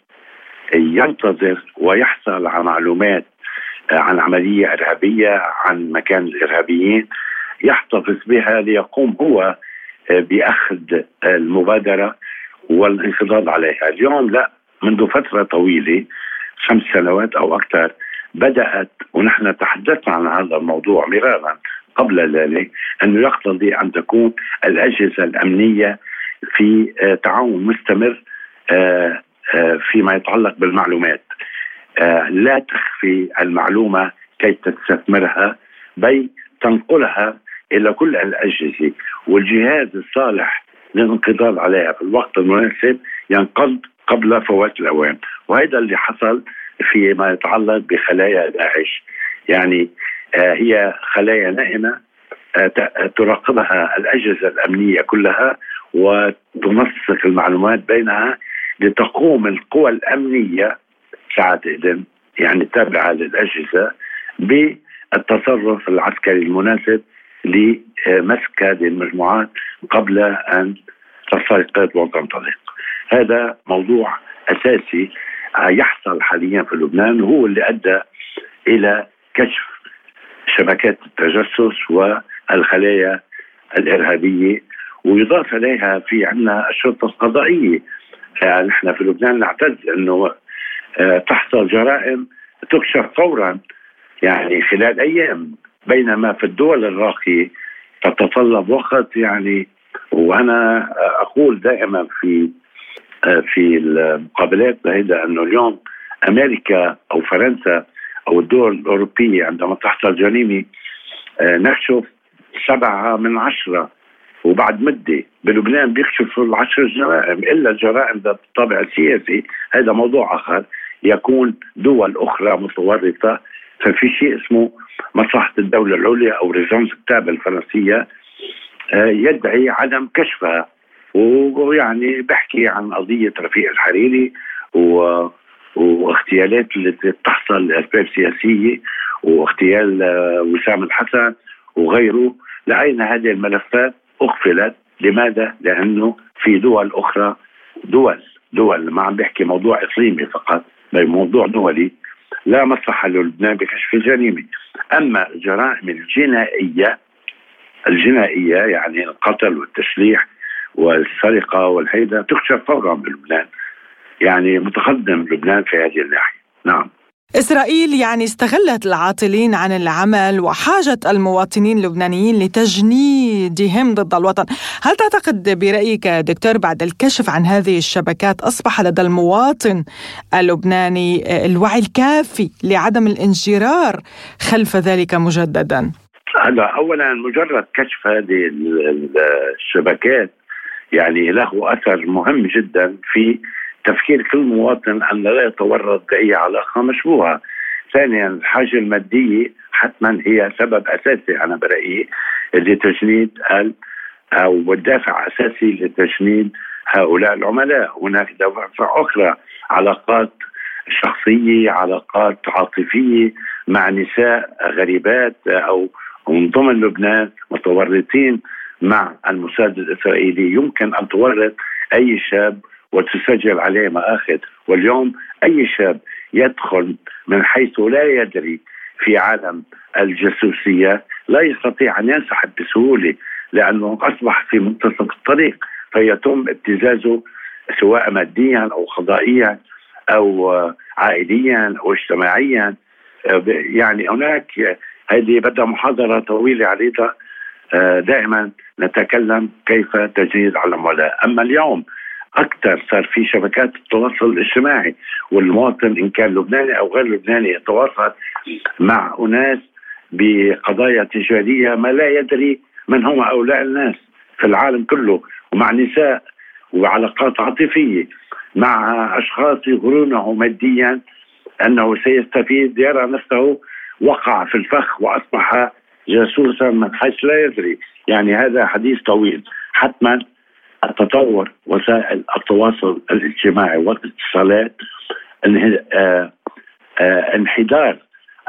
Speaker 5: ينتظر ويحصل على معلومات عن عملية إرهابية عن مكان الإرهابيين يحتفظ بها ليقوم هو بأخذ المبادرة والانقضاض عليها. اليوم لا منذ فترة طويلة خمس سنوات أو أكثر بدأت ونحن تحدثنا عن هذا الموضوع مرارا قبل ذلك أنه يقتضي أن تكون الأجهزة الأمنية في تعاون مستمر آه، آه، فيما يتعلق بالمعلومات. آه، لا تخفي المعلومة كي تستثمرها بل تنقلها إلى كل الأجهزة. والجهاز الصالح للانقضاض عليها في الوقت المناسب ينقض قبل فوات الأوان. وهذا اللي حصل فيما يتعلق بخلايا داعش يعني آه هي خلايا نائمة آه تراقبها الأجهزة الأمنية كلها وتنسق المعلومات بينها لتقوم القوى الأمنية ساعتئذ يعني التابعة للأجهزة بالتصرف العسكري المناسب لمسك هذه المجموعات قبل أن تستيقظ وتنطلق. هذا موضوع أساسي يحصل حاليا في لبنان وهو اللي أدى إلى كشف شبكات التجسس والخلايا الإرهابية ويضاف إليها في عندنا الشرطة القضائية. يعني نحن في لبنان نعتز أنه آه، تحصل جرائم تكشف فورا يعني خلال أيام بينما في الدول الراقية تتطلب وقت يعني. وأنا أقول دائما في في المقابلات هيدا إنه اليوم أمريكا أو فرنسا أو الدول الأوروبية عندما تحصل جريمة نكشف سبعة من عشرة وبعد مدة بلبنان بيكشفوا العشر جرائم إلا الجرائم ذات الطابع السياسي هذا موضوع آخر يكون دول أخرى متورطة. ففي شيء اسمه مصلحة الدولة العليا أو ريزونس كتاب الفرنسية آه، يدعي عدم كشفها. ويعني بحكي عن قضية رفيق الحريري و واغتيالات التي تحصل لأسباب سياسية واغتيال آه، وسام الحسن وغيره. لأين هذه الملفات؟ اغفلت لماذا؟ لأنه في دول أخرى دول دول ما عم بحكي موضوع إقليمي فقط بل موضوع دولي لا مصلحة للبنان بكشف الجريمة. أما الجرائم الجنائية الجنائية يعني القتل والتشليح والسرقة والهيدا تكشف فورا بلبنان يعني متقدم لبنان في هذه الناحية. نعم.
Speaker 2: إسرائيل يعني استغلت العاطلين عن العمل وحاجة المواطنين اللبنانيين لتجنيدهم ضد الوطن. هل تعتقد برأيك دكتور بعد الكشف عن هذه الشبكات أصبح لدى المواطن اللبناني الوعي الكافي لعدم الانجرار خلف ذلك مجددا؟
Speaker 5: هلا اولا مجرد كشف هذه الشبكات يعني له أثر مهم جدا في تفكير كل مواطن أن لا يتورط بأي علاقة مشبوهة. ثانيا الحاجة المادية حتما هي سبب أساسي أنا برأيي لتجنيد أو الدافع أساسي لتجنيد هؤلاء العملاء. هناك دوافع أخرى علاقات شخصية علاقات عاطفية مع نساء غريبات أو من ضمن لبنان متورطين مع الموساد الإسرائيلي. يمكن أن تورط أي شاب وتسجل عليه مآخذ. واليوم أي شاب يدخل من حيث لا يدري في عالم الجاسوسية لا يستطيع أن ينسحب بسهولة لأنه أصبح في منتصف الطريق فيتم ابتزازه سواء ماديا أو قضائيا أو عائليا أو اجتماعيا. يعني هناك هذه بدها محاضرة طويلة عريضة دائما نتكلم كيف تجهيز على العملاء أما اليوم أكثر صار في شبكات التواصل الاجتماعي والمواطن إن كان لبناني أو غير لبناني يتواصل مع أناس بقضايا تجارية ما لا يدري من هم هؤلاء الناس في العالم كله ومع نساء وعلاقات عاطفية مع أشخاص يغرونه ماديا أنه سيستفيد يرى نفسه وقع في الفخ وأصبح جاسوسا من حيث لا يدري. يعني هذا حديث طويل. حتما التطور وسائل التواصل الاجتماعي والاتصالات آه، آه، انحدار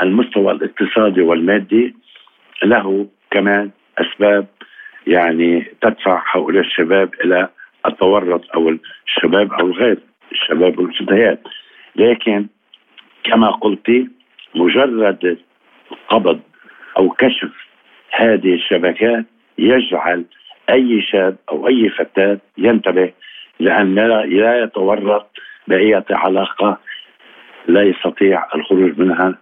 Speaker 5: المستوى الاقتصادي والمادي له كمان أسباب يعني تدفع هؤلاء الشباب إلى التورط أو الشباب أو الغير الشباب والفتيات لكن كما قلت مجرد قبض أو كشف هذه الشبكات يجعل أي شاب أو أي فتاة ينتبه لأن لا يتورط باي علاقة لا يستطيع الخروج منها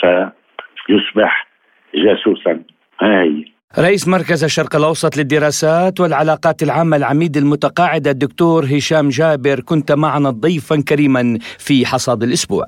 Speaker 5: فيصبح جاسوسا. هاي
Speaker 1: رئيس مركز الشرق الأوسط للدراسات والعلاقات العامة العميد المتقاعد الدكتور هشام جابر كنت معنا ضيفا كريما في حصاد الأسبوع.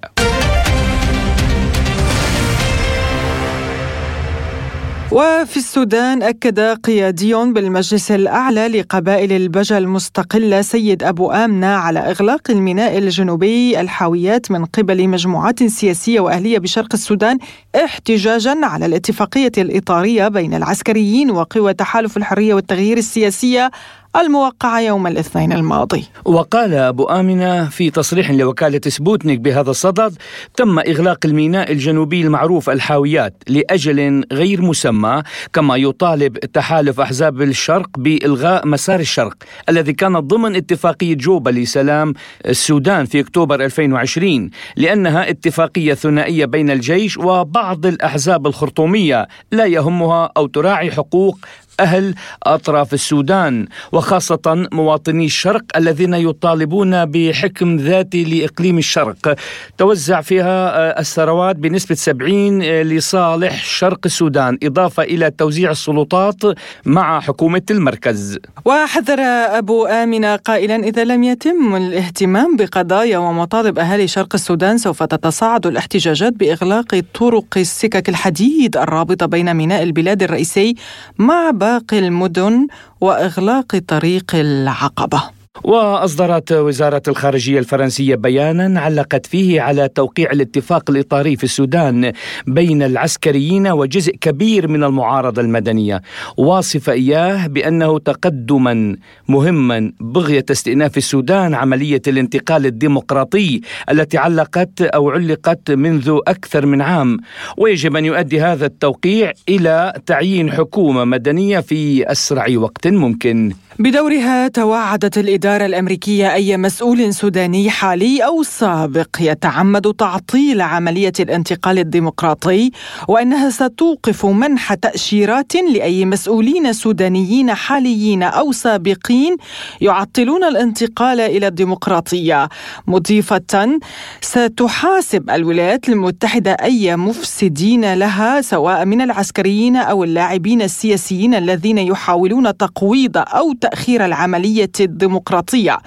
Speaker 2: وفي السودان أكد قيادي بالمجلس الأعلى لقبائل البجا المستقلة سيد أبو آمنة على إغلاق الميناء الجنوبي الحاويات من قبل مجموعات سياسية وأهلية بشرق السودان احتجاجا على الاتفاقية الإطارية بين العسكريين وقوى تحالف الحرية والتغيير السياسية الموقعة يوم الاثنين الماضي.
Speaker 1: وقال أبو آمنة في تصريح لوكالة سبوتنيك بهذا الصدد تم إغلاق الميناء الجنوبي المعروف الحاويات لأجل غير مسمى كما يطالب تحالف أحزاب الشرق بإلغاء مسار الشرق الذي كان ضمن اتفاقية جوبا لسلام السودان في أكتوبر 2020 لأنها اتفاقية ثنائية بين الجيش وبعض الأحزاب الخرطومية لا يهمها أو تراعي حقوق أهل أطراف السودان وخاصة مواطني الشرق الذين يطالبون بحكم ذاتي لإقليم الشرق. توزع فيها آه، الثروات بنسبة 70 آه، لصالح شرق السودان إضافة إلى توزيع السلطات مع حكومة المركز.
Speaker 2: وحذر أبو آمنة قائلا إذا لم يتم الاهتمام بقضايا ومطالب أهالي شرق السودان سوف تتصاعد الاحتجاجات بإغلاق طرق السكك الحديد الرابطة بين ميناء البلاد الرئيسي مع باقي المدن وإغلاق طريق العقبة.
Speaker 1: وأصدرت وزارة الخارجية الفرنسية بيانا علقت فيه على توقيع الاتفاق الإطاري في السودان بين العسكريين وجزء كبير من المعارضة المدنية. واصف إياه بأنه تقدما مهما بغيه استئناف السودان عملية الانتقال الديمقراطي التي علقت أو علقت منذ أكثر من عام. ويجب أن يؤدي هذا التوقيع إلى تعيين حكومة مدنية في أسرع وقت ممكن.
Speaker 2: بدورها توعدت الإدارة الأمريكية أي مسؤول سوداني حالي أو سابق يتعمد تعطيل عملية الانتقال الديمقراطي وأنها ستوقف منح تأشيرات لأي مسؤولين سودانيين حاليين أو سابقين يعطلون الانتقال إلى الديمقراطية. مضيفة ستحاسب الولايات المتحدة أي مفسدين لها سواء من العسكريين أو اللاعبين السياسيين الذين يحاولون تقويض أو تأخير العملية الديمقراطية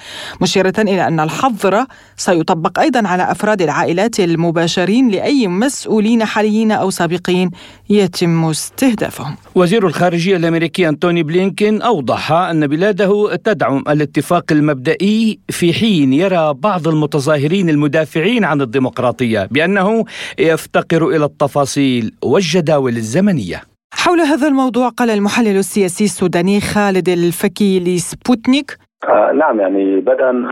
Speaker 2: مشيرة إلى أن الحظر سيطبق أيضا على أفراد العائلات المباشرين لأي مسؤولين حاليين أو سابقين يتم استهدافهم.
Speaker 1: وزير الخارجية الأمريكي أنتوني بلينكين أوضح أن بلاده تدعم الاتفاق المبدئي في حين يرى بعض المتظاهرين المدافعين عن الديمقراطية بأنه يفتقر إلى التفاصيل والجداول الزمنية.
Speaker 2: حول هذا الموضوع قال المحلل السياسي السوداني خالد الفكي لسبوتنيك.
Speaker 6: آه نعم يعني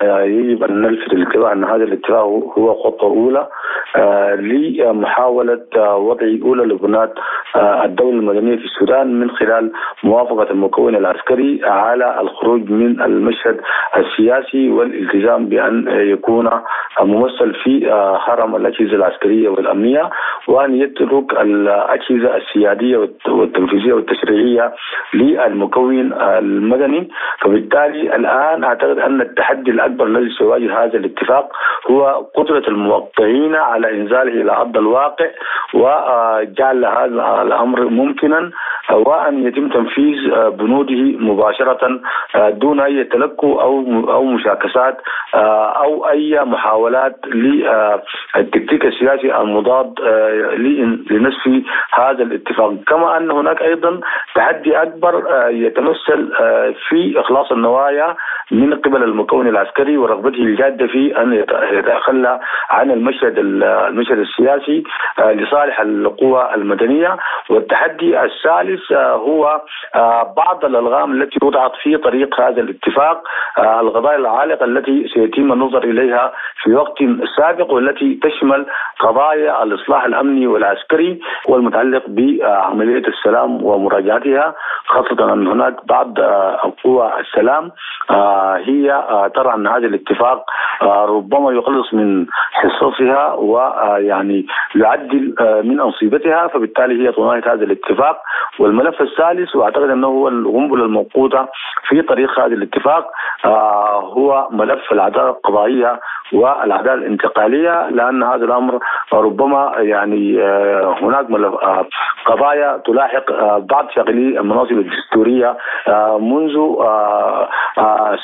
Speaker 6: آه، يجب أن نلفت الانتباه أن هذا الاتفاق هو خطوة أولى آه لمحاولة آه وضع أولى لبنات آه الدولة المدنية في السودان من خلال موافقة المكون العسكري على الخروج من المشهد السياسي والالتزام بأن يكون ممثل في آه، هرم الأجهزة العسكرية والأمنية وأن يترك الأجهزة السيادية والتنفيذية والتشريعية للمكون المدني فبالتالي الآن الآن أعتقد أن التحدي الأكبر الذي سيواجه هذا الاتفاق هو قدرة الموقعين على إنزاله إلى أرض الواقع وجعل هذا الأمر ممكنا. وان يتم تنفيذ بنوده مباشرة دون أي تلكؤ أو أو مشاكسات أو أي محاولات للتكتيك السياسي المضاد لنسف هذا الاتفاق. كما أن هناك أيضا تحدي أكبر يتمثل في إخلاص النوايا من قبل المكون العسكري ورغبته الجادة في أن يتخلى عن المشهد المشهد السياسي آه، لصالح القوى المدنية. والتحدي الثالث آه، هو آه، بعض الألغام التي وضعت في طريق هذا الاتفاق القضايا العالقه التي يتم النظر إليها في وقت سابق والتي تشمل قضايا الإصلاح الأمني والعسكري والمتعلق بعملية السلام ومراجعتها. خاصة أن هناك بعض قوى السلام هي ترى أن هذا الاتفاق ربما يقلص من حصصها ويعني يعدل من انصبتها فبالتالي هي تناهض هذا الاتفاق والملف الثالث وأعتقد أنه هو القنبله الموقوتة في طريق هذا الاتفاق هو ملف العداله القضائية والعداله الانتقالية لأن هذا الأمر ربما يعني آه، هناك آه، قضايا تلاحق آه، بعض شغلي المناصب الدستورية منذ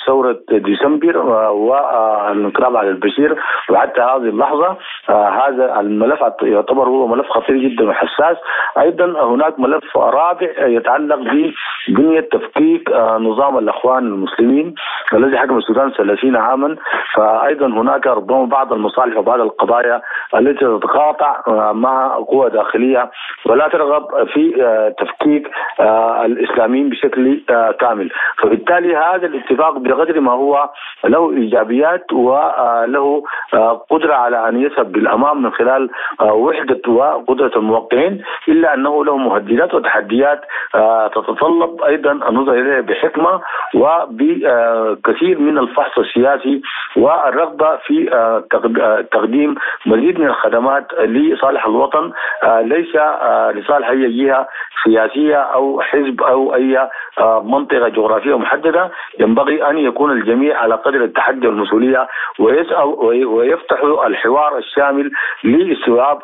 Speaker 6: ثورة ديسمبر والانقلاب على البشير وحتى هذه اللحظة هذا الملف يعتبر هو ملف خطير جدا وحساس. أيضا هناك ملف رابع يتعلق ببنية تفكيك نظام الأخوان المسلمين الذي حكم السودان 30 عاما. فايضا هناك ربما بعض المصالح وبعض القضايا التي تتقاطع آه، مع قوى داخلية. ولا ترغب في آه، تفكيك آه، الإسلاميين بشكل كامل. فبالتالي هذا الاتفاق بقدر ما هو له إيجابيات وله قدرة على أن يذهب بالأمام من خلال وحدة وقدرة الموقعين إلا أنه له مهددات وتحديات تتطلب أيضا النظر إليها بحكمة وبكثير من الفحص السياسي والرغبة في تقديم مزيد من الخدمات لصالح الوطن آه، ليس آه، لصالح أي جهة سياسية أو حزب أو أي آه، منطقة جغرافية محددة. ينبغي أن يكون الجميع على قدر التحدي والمسؤولية ويفتحوا الحوار الشامل لاستوعاب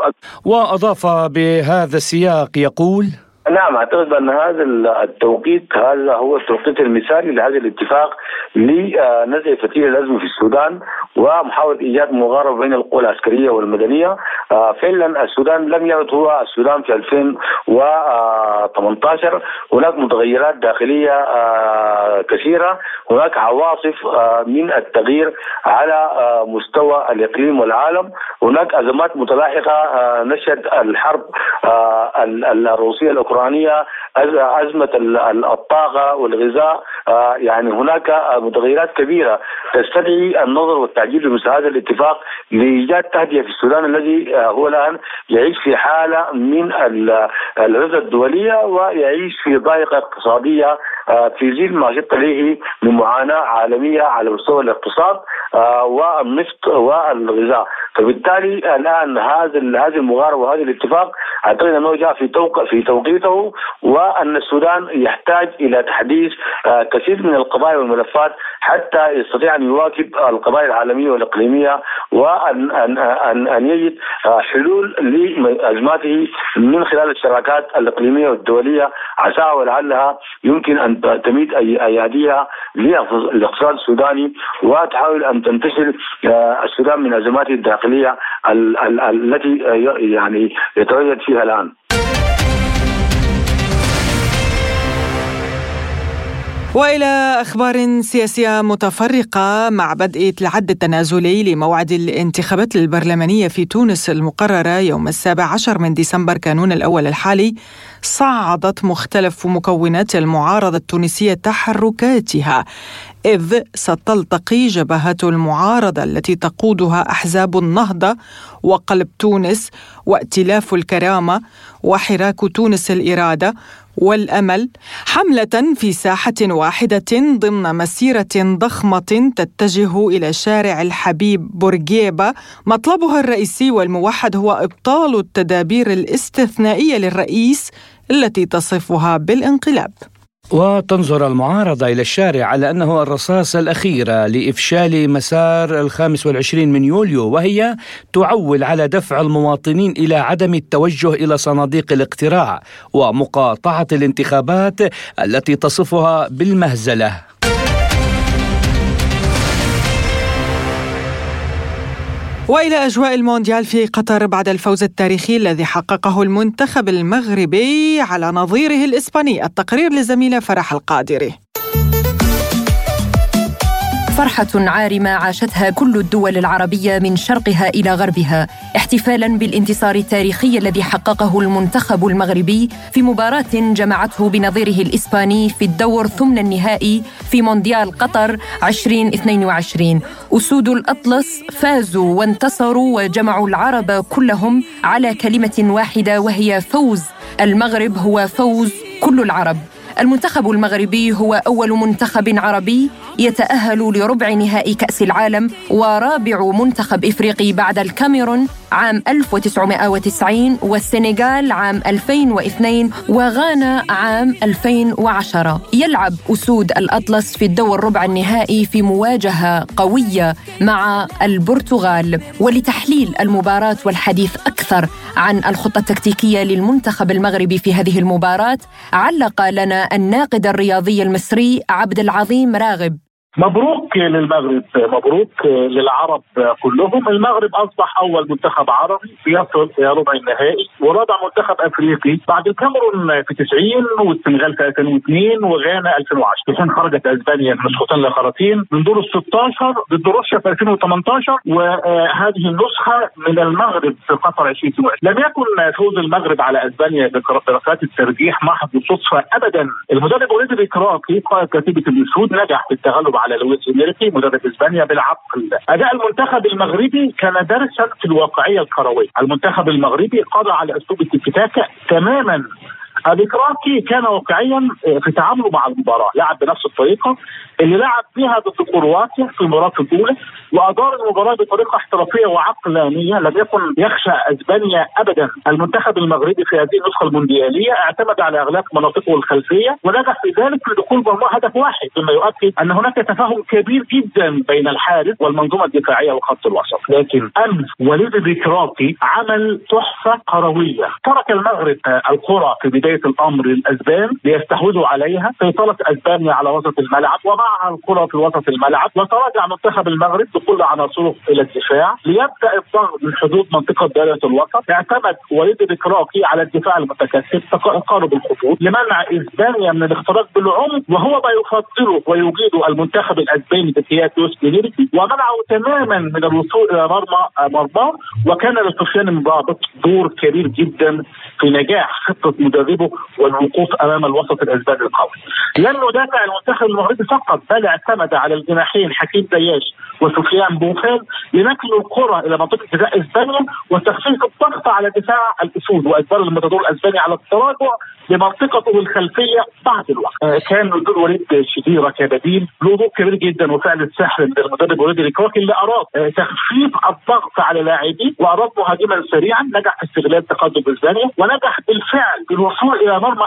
Speaker 1: وأضاف بهذا السياق يقول
Speaker 6: نعم أعتقد أن هذا التوقيت هذا هو التوقيت المثالي لهذا الاتفاق لنزع فتيل الأزمة في السودان ومحاولة إيجاد مغاربة بين القوى العسكرية والمدنية. آه، فعلا السودان لم يعد هو السودان في 2018 هناك متغيرات داخلية آه، كثيرة. هناك عواصف آه، من التغيير على مستوى الإقليم والعالم. هناك أزمات متلاحقة نشهد الحرب الروسية الأوكرانية ازمه الطاقه والغذاء يعني هناك متغيرات كبيرة تستدعي النظر والتعجيل بمثل هذا الاتفاق لإيجاد تهدئة في السودان الذي هو الآن يعيش في حالة من العزله الدولية ويعيش في ضائقة اقتصادية آه، في ظل ما شط عليه من معاناه عالمية على مستوى الاقتصاد آه، والنفط والغذاء. فبالتالي الآن هذا هذه المغاربة وهذا الاتفاق اعتقد انه جاء في توق في توقيته وأن السودان يحتاج إلى تحديث آه، كثير من القضايا والملفات حتى يستطيع أن يواكب القضايا العالمية والإقليمية وان ان ان, أن يجد حلول لأزماته من خلال الشراكات الإقليمية والدولية. عساها ولعلها يمكن أن تميد اياديها للاقتصاد السوداني وتحاول أن تنتشل آه، السودان من ازماته الداخلية التي يعني يتواجد فيها الآن.
Speaker 2: وإلى أخبار سياسية متفرقة مع بدء العد التنازلي لموعد الانتخابات البرلمانية في تونس المقررة يوم السابع عشر من ديسمبر كانون الأول الحالي صعدت مختلف مكونات المعارضة التونسية تحركاتها إذ ستلتقي جبهات المعارضة التي تقودها أحزاب النهضة وقلب تونس وائتلاف الكرامة وحراك تونس الإرادة والأمل حملة في ساحة واحدة ضمن مسيرة ضخمة تتجه إلى شارع الحبيب بورقيبه مطلبها الرئيسي والموحد هو إبطال التدابير الاستثنائية للرئيس التي تصفها بالانقلاب.
Speaker 1: وتنظر المعارضة إلى الشارع على أنه الرصاصة الأخيرة لإفشال مسار الخامس والعشرين من يوليو وهي تعول على دفع المواطنين إلى عدم التوجه إلى صناديق الاقتراع ومقاطعة الانتخابات التي تصفها بالمهزلة.
Speaker 2: وإلى أجواء المونديال في قطر بعد الفوز التاريخي الذي حققه المنتخب المغربي على نظيره الإسباني. التقرير للزميلة فرح القادري.
Speaker 7: فرحة عارمة عاشتها كل الدول العربية من شرقها إلى غربها احتفالا بالانتصار التاريخي الذي حققه المنتخب المغربي في مباراة جمعته بنظيره الإسباني في الدور ثمن النهائي في مونديال قطر 2022 أسود الأطلس فازوا وانتصروا وجمعوا العرب كلهم على كلمة واحدة وهي فوز. المغرب هو فوز كل العرب. المنتخب المغربي هو أول منتخب عربي يتأهل لربع نهائي كأس العالم ورابع منتخب إفريقي بعد الكاميرون عام 1990 والسنغال عام 2002 وغانا عام 2010 يلعب أسود الأطلس في الدور ربع النهائي في مواجهة قوية مع البرتغال. ولتحليل المباراة والحديث أكثر عن الخطة التكتيكية للمنتخب المغربي في هذه المباراة علق لنا الناقد الرياضي المصري عبد العظيم راغب.
Speaker 8: مبروك للمغرب مبروك للعرب كلهم. المغرب أصبح أول منتخب عربي يصل إلى ربع النهائي ورابع منتخب أفريقي بعد الكاميرون في 90 والسنغال في 2002 وغانا 2010 عشان خرجت أسبانيا نسختين لاخرتين من دور ال 16 ضد روسيا في 2018 وهذه النسخة من المغرب في قطر 2022 لم يكن فوز المغرب على أسبانيا بركلات الترجيح محض صدفه ابدا. المدرب وليد الكراكي قائد كتيبة الاسود نجح في التغلب على لويس إنريكي مدرب إسبانيا بالعقل. أداء المنتخب المغربي كان درسا في الواقعية الكروية. المنتخب المغربي قضى على أسلوب التيكي تماما. الإكراكي كان واقعيا في تعامله مع المباراة. لعب بنفس الطريقة. اللي لعب بها ضد كرواتيا في المباراة الأولى وأدار المباراة بطريقة احترافية وعقلانية لم يكن يخشى أسبانيا أبدا. المنتخب المغربي في هذه النسخة المونديالية اعتمد على إغلاق مناطقه الخلفية ونجح في ذلك لدخول مرمى هدف واحد مما يؤكد أن هناك تفاهم كبير جدا بين الحارس والمنظومة الدفاعية وخط الوسط. لكن أمس وليد الإكراكي عمل تحفة كروية. ترك المغرب الكرة في بداية الأمر للأسبان ليستحوذوا عليها. سيطرة أسبانيا على وسط الملعب ومعها الكرة في وسط الملعب. وتراجع منتخب المغرب بكل عناصره إلى الدفاع. ليبدأ الضغط من حدود منطقة دائرة الوسط. اعتمد وليد الإكراكي على الدفاع المتكثف. تقارب الخطوط. لمنع إسبانيا من الاختراق بالعمق. وهو ما يفضله ويجيده المنتخب الأسباني بقيادة يوسف ومنعه تماما من الوصول إلى مرمى مرماه وكان لسفيان المرابط دور كبير جدا في نجاح خطة مدربه والوقوف أمام الوسط الأسباني القوي. لم يدافع المنتخب المغربي فقط. بل اعتمد على الجناحين حكيم زياش وسفيان بوفال لنقل الكرة إلى منطقة جزاء اسبانيا وتخفيف الضغط على دفاع الأسود وإجبار المتدور الأسباني على التراجع لمنطقته الخلفية بعد الوقت. آه كان دور وليد شديرة كبديل له دور كبير جدا وفعل السحر من المدرب وليد الكراكي اللي أراد آه تخفيف الضغط على لاعبيه وأراد مهاجما سريعا نجح في استغلال تقدم إسبانيا ونجح بالفعل بالوصول إلى مرمى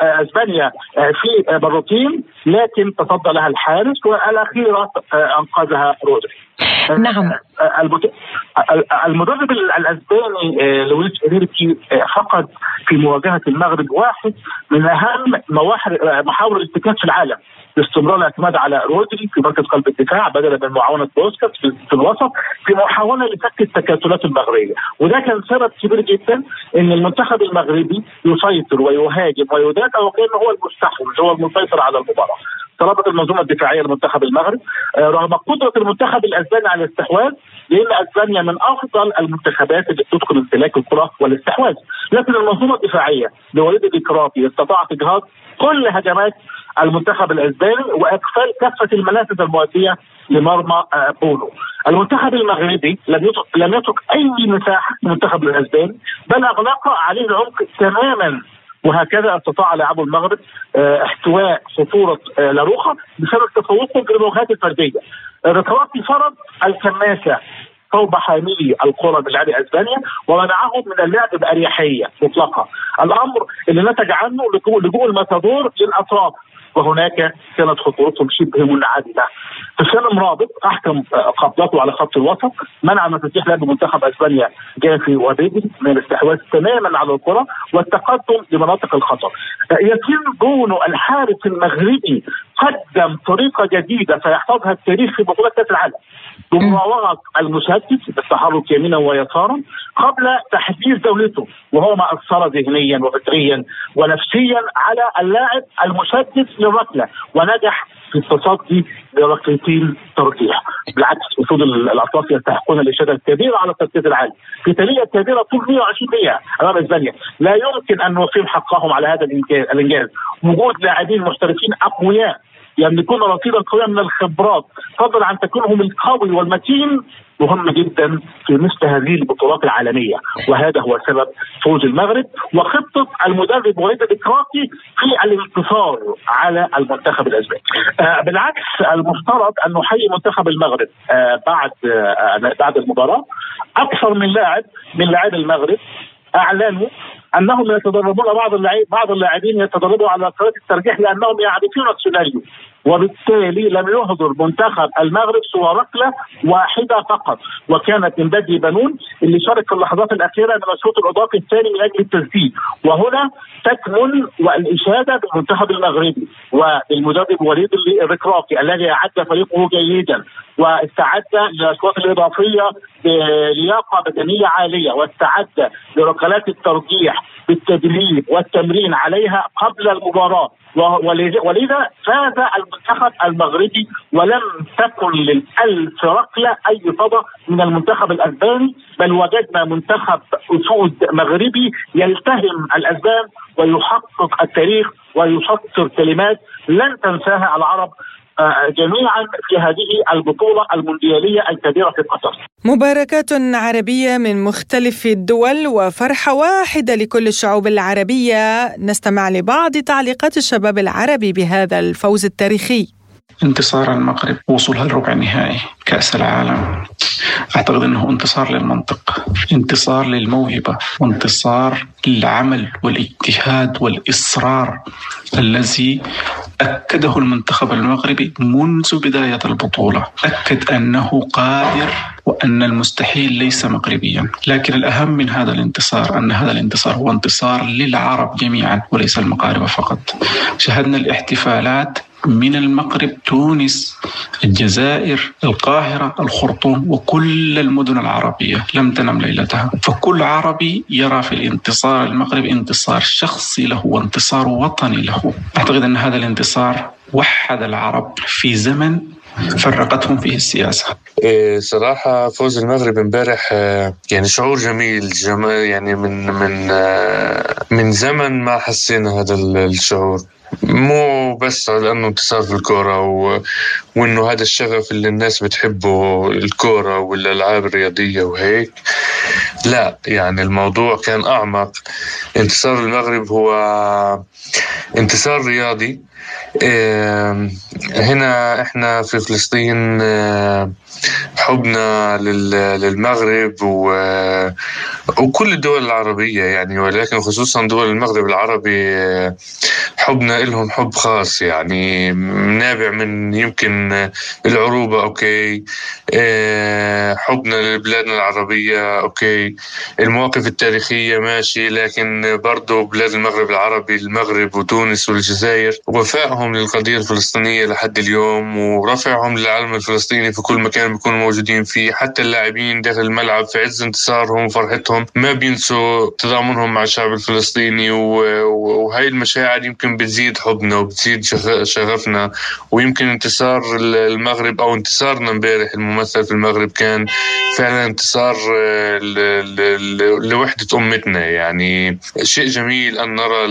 Speaker 8: آه أسبانيا في مرتين لكن تصدى لها الحارس والاخيره أنقذها رودري.
Speaker 7: نعم.
Speaker 8: المدرب الأسباني لويس إنريكي فقد في مواجهة المغرب واحد من أهم محاور الافتكاك في العالم. باستمرار الاعتماد على رودري في مركز قلب الدفاع بدلا من معاونة بوسكيتس في الوسط في محاولة لفك التكتلات المغربية. وده كان سبب كبير جدا إن المنتخب المغربي يسيطر ويهاجم ويدافع وكأنه هو المستحوذ هو المسيطر على المباراة. تربط المنظومة الدفاعية لمنتخب المغرب رغم قدرة المنتخب الاسباني على الاستحواذ لأن اسبانيا من أفضل المنتخبات اللي بتدخل امتلاك الكرة والاستحواذ لكن المنظومة الدفاعية لوليد الكرافي استطاعت اجهاض كل هجمات المنتخب الاسباني وإقفال كافة المنافذ المؤدية لمرمى بولو. المنتخب المغربي لم يترك لم يترك أي مساحة للمنتخب الاسباني بل أغلق عليه العمق تماما وهكذا استطاع لاعبو المغرب احتواء خطورة لاروخا بسبب تفوقهم في المواجهات الفرديه. ركواتي فرض الكماسه صوب حاملي الكره بلعب أسبانيا ومنعهم من اللعب بأريحية مطلقة. الأمر اللي نتج عنه لجوء الماتادور للأطراف وهناك كانت خطورتهم شبه منعدمه. حسام مرابط أحكم قبضته على خط الوسط منع مفاتيح لعب منتخب أسبانيا جافي وبيدري من الاستحواذ تماما على الكرة والتقدم لمناطق الخطر. يتم جون الحارس المغربي قدم طريقة جديدة سيحفظها التاريخ في بطولات كأس العالم. بمراوغة المشتت بالتحرك يمينا ويسارا قبل تحديث دولته وهو ما أثر ذهنيا وفكريا ونفسيا على اللاعب المشتت للركلة ونجح في التصدي بركلتين ترجيح بالعكس أسود الاطراف يستحقون الإشادة الكبيرة على التركيز العالي. في تاليه كبيرة طول 120 دقيقة أمام إسبانيا. لا يمكن أن نقيم حقهم على هذا الإنجاز. وجود لاعبين محترفين أقوياء. يملكون رصيدا قويا من الخبرات. فضلا عن تكوينهم القوي والمتين. مهم جدا في مثل هذه البطولات العالمية. وهذا هو سبب فوز المغرب وخطة المدرب وليد الكراكي في الانتصار على المنتخب الأسباني. آه بالعكس المفترض أن نحيي منتخب المغرب آه بعد آه بعد المباراة. أكثر من لاعب من لاعبي المغرب أعلنوا أنهم يتدربون بعض اللاعبين يتدربوا على قراءه الترجيح لأنهم يعرفون السيناريو. وبالتالي لم يحضر منتخب المغرب سوى ركلة واحدة فقط وكانت من بدي بنون اللي شارك في اللحظات الأخيرة من الشوط الإضافي الثاني من أجل التسديد. وهنا تكمن والإشادة بالمنتخب المغربي والمدرب وليد الركراكي الذي أعد فريقه جيدا واستعد للأشواط الإضافية بلياقة بدنية عالية واستعد لركلات الترجيح بالتدريب والتمرين عليها قبل المباراة. ولذا فاز المنتخب المغربي ولم تكن للألف ركلة أي صدى من المنتخب الأسباني بل وجدنا منتخب أسود مغربي يلتهم الأسبان ويحقق التاريخ ويسطر كلمات لن تنساها العرب جميعا في هذه البطولة المونديالية الكبيرة في قطر.
Speaker 2: مباركات عربية من مختلف الدول وفرحة واحدة لكل الشعوب العربية. نستمع لبعض تعليقات الشباب العربي بهذا الفوز التاريخي.
Speaker 9: انتصار المغرب وصولها لربع النهائي كأس العالم. أعتقد أنه انتصار للمنطق انتصار للموهبة وانتصار للعمل والاجتهاد والإصرار الذي أكده المنتخب المغربي منذ بداية البطولة. أكد أنه قادر وأن المستحيل ليس مغربيا. لكن الأهم من هذا الانتصار أن هذا الانتصار هو انتصار للعرب جميعا وليس المغاربة فقط. شهدنا الاحتفالات من المغرب تونس الجزائر القاهرة الخرطوم وكل المدن العربية. لم تنم ليلتها. فكل عربي يرى في الانتصار المغربي انتصار شخصي له وانتصار وطني له. أعتقد أن هذا الانتصار وحد العرب في زمن فرقتهم فيه السياسة.
Speaker 10: إيه صراحة فوز المغرب امبارح آه، يعني شعور جميل جمال يعني من من آه، من زمن ما حسينا هذا الشعور. مو بس لأنه انتصار في الكورة و... وأنه هذا الشغف اللي الناس بتحبه الكورة والألعاب الرياضية وهيك. لا يعني الموضوع كان أعمق. انتصار المغرب هو انتصار رياضي. هنا إحنا في فلسطين حبنا للمغرب وكل الدول العربية يعني ولكن خصوصا دول المغرب العربي حبنا لهم حب خاص يعني نابع من يمكن العروبة okay. حبنا لبلادنا العربية okay. المواقف التاريخية ماشي لكن برضو بلاد المغرب العربي المغرب وتونس والجزائر. وفائهم للقضية الفلسطينية لحد اليوم ورفعهم للعلم الفلسطيني في كل مكان بيكونوا موجودين فيه. حتى اللاعبين داخل الملعب في عز انتصارهم وفرحتهم ما بينسوا تضامنهم مع الشعب الفلسطيني وهي المشاعر يمكن بتزيد حبنا وبتزيد شغفنا. ويمكن انتصار المغرب أو انتصارنا امبارح الممثل في المغرب كان فعلا انتصار لوحدة أمتنا. يعني شيء جميل أن نرى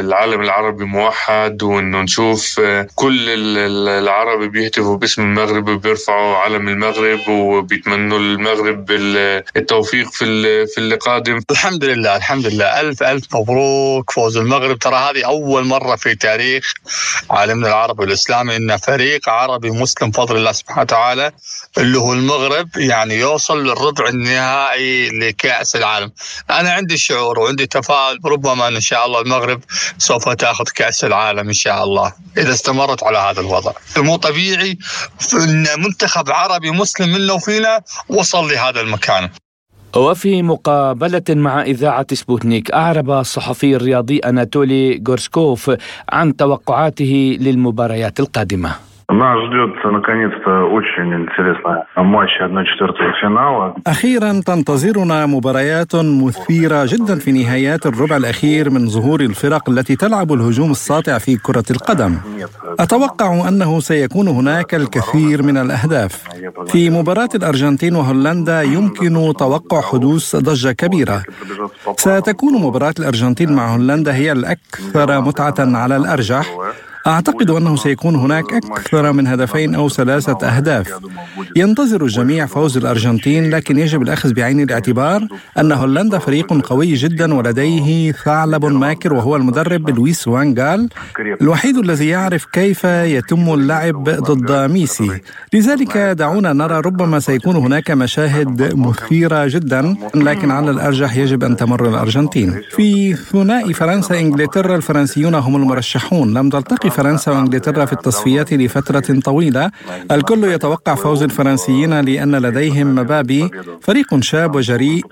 Speaker 10: العالم العربي موحد وانه نشوف آه، كل العرب بيهتفوا باسم المغرب وبيرفعوا علم المغرب وبيتمنوا المغرب التوفيق في في اللي قادم.
Speaker 11: الحمد لله الحمد لله. ألف ألف مبروك. فوز المغرب. ترى هذه أول مرة في تاريخ عالمنا العربي والإسلامي إن فريق عربي مسلم بفضل الله سبحانه وتعالى اللي هو المغرب يعني يوصل للربع النهائي لكأس العالم. أنا عندي شعور وعندي تفاؤل ربما إن شاء الله المغرب سوف تأخذ كأس العالم إن شاء الله إذا استمرت على هذا الوضع. مو طبيعي إن منتخب عربي مسلم منا وفينا وصل لهذا المكان.
Speaker 1: وفي مقابلة مع إذاعة سبوتنيك أعرب الصحفي الرياضي أناتولي غورسكوف عن توقعاته للمباريات القادمة.
Speaker 12: Нас ждет, наконец-то, очень интересная матч 1-4 финала.
Speaker 13: أخيرا تنتظرنا مباريات مثيرة جدا في نهايات الربع الأخير من ظهور الفرق التي تلعب الهجوم الساطع في كرة القدم أتوقع أنه سيكون هناك الكثير من الأهداف في مباراة الأرجنتين وهولندا يمكن توقع حدوث ضجة كبيرة ستكون مباراة الأرجنتين مع هولندا هي الأكثر متعة على الأرجح أعتقد أنه سيكون هناك أكثر من هدفين أو ثلاثة أهداف. ينتظر الجميع فوز الأرجنتين لكن يجب الأخذ بعين الاعتبار أن هولندا فريق قوي جدا ولديه ثعلب ماكر وهو المدرب لويس وانغال الوحيد الذي يعرف كيف يتم اللعب ضد ميسي. لذلك دعونا نرى ربما سيكون هناك مشاهد مثيرة جدا لكن على الأرجح يجب أن تمر الأرجنتين. في ثنائي فرنسا إنجلترا الفرنسيون هم المرشحون. لم تلتقي فرنسا وانجلترا في التصفيات لفترة طويلة. الكل يتوقع فوز الفرنسيين لأن لديهم مبابي فريق شاب وجريء.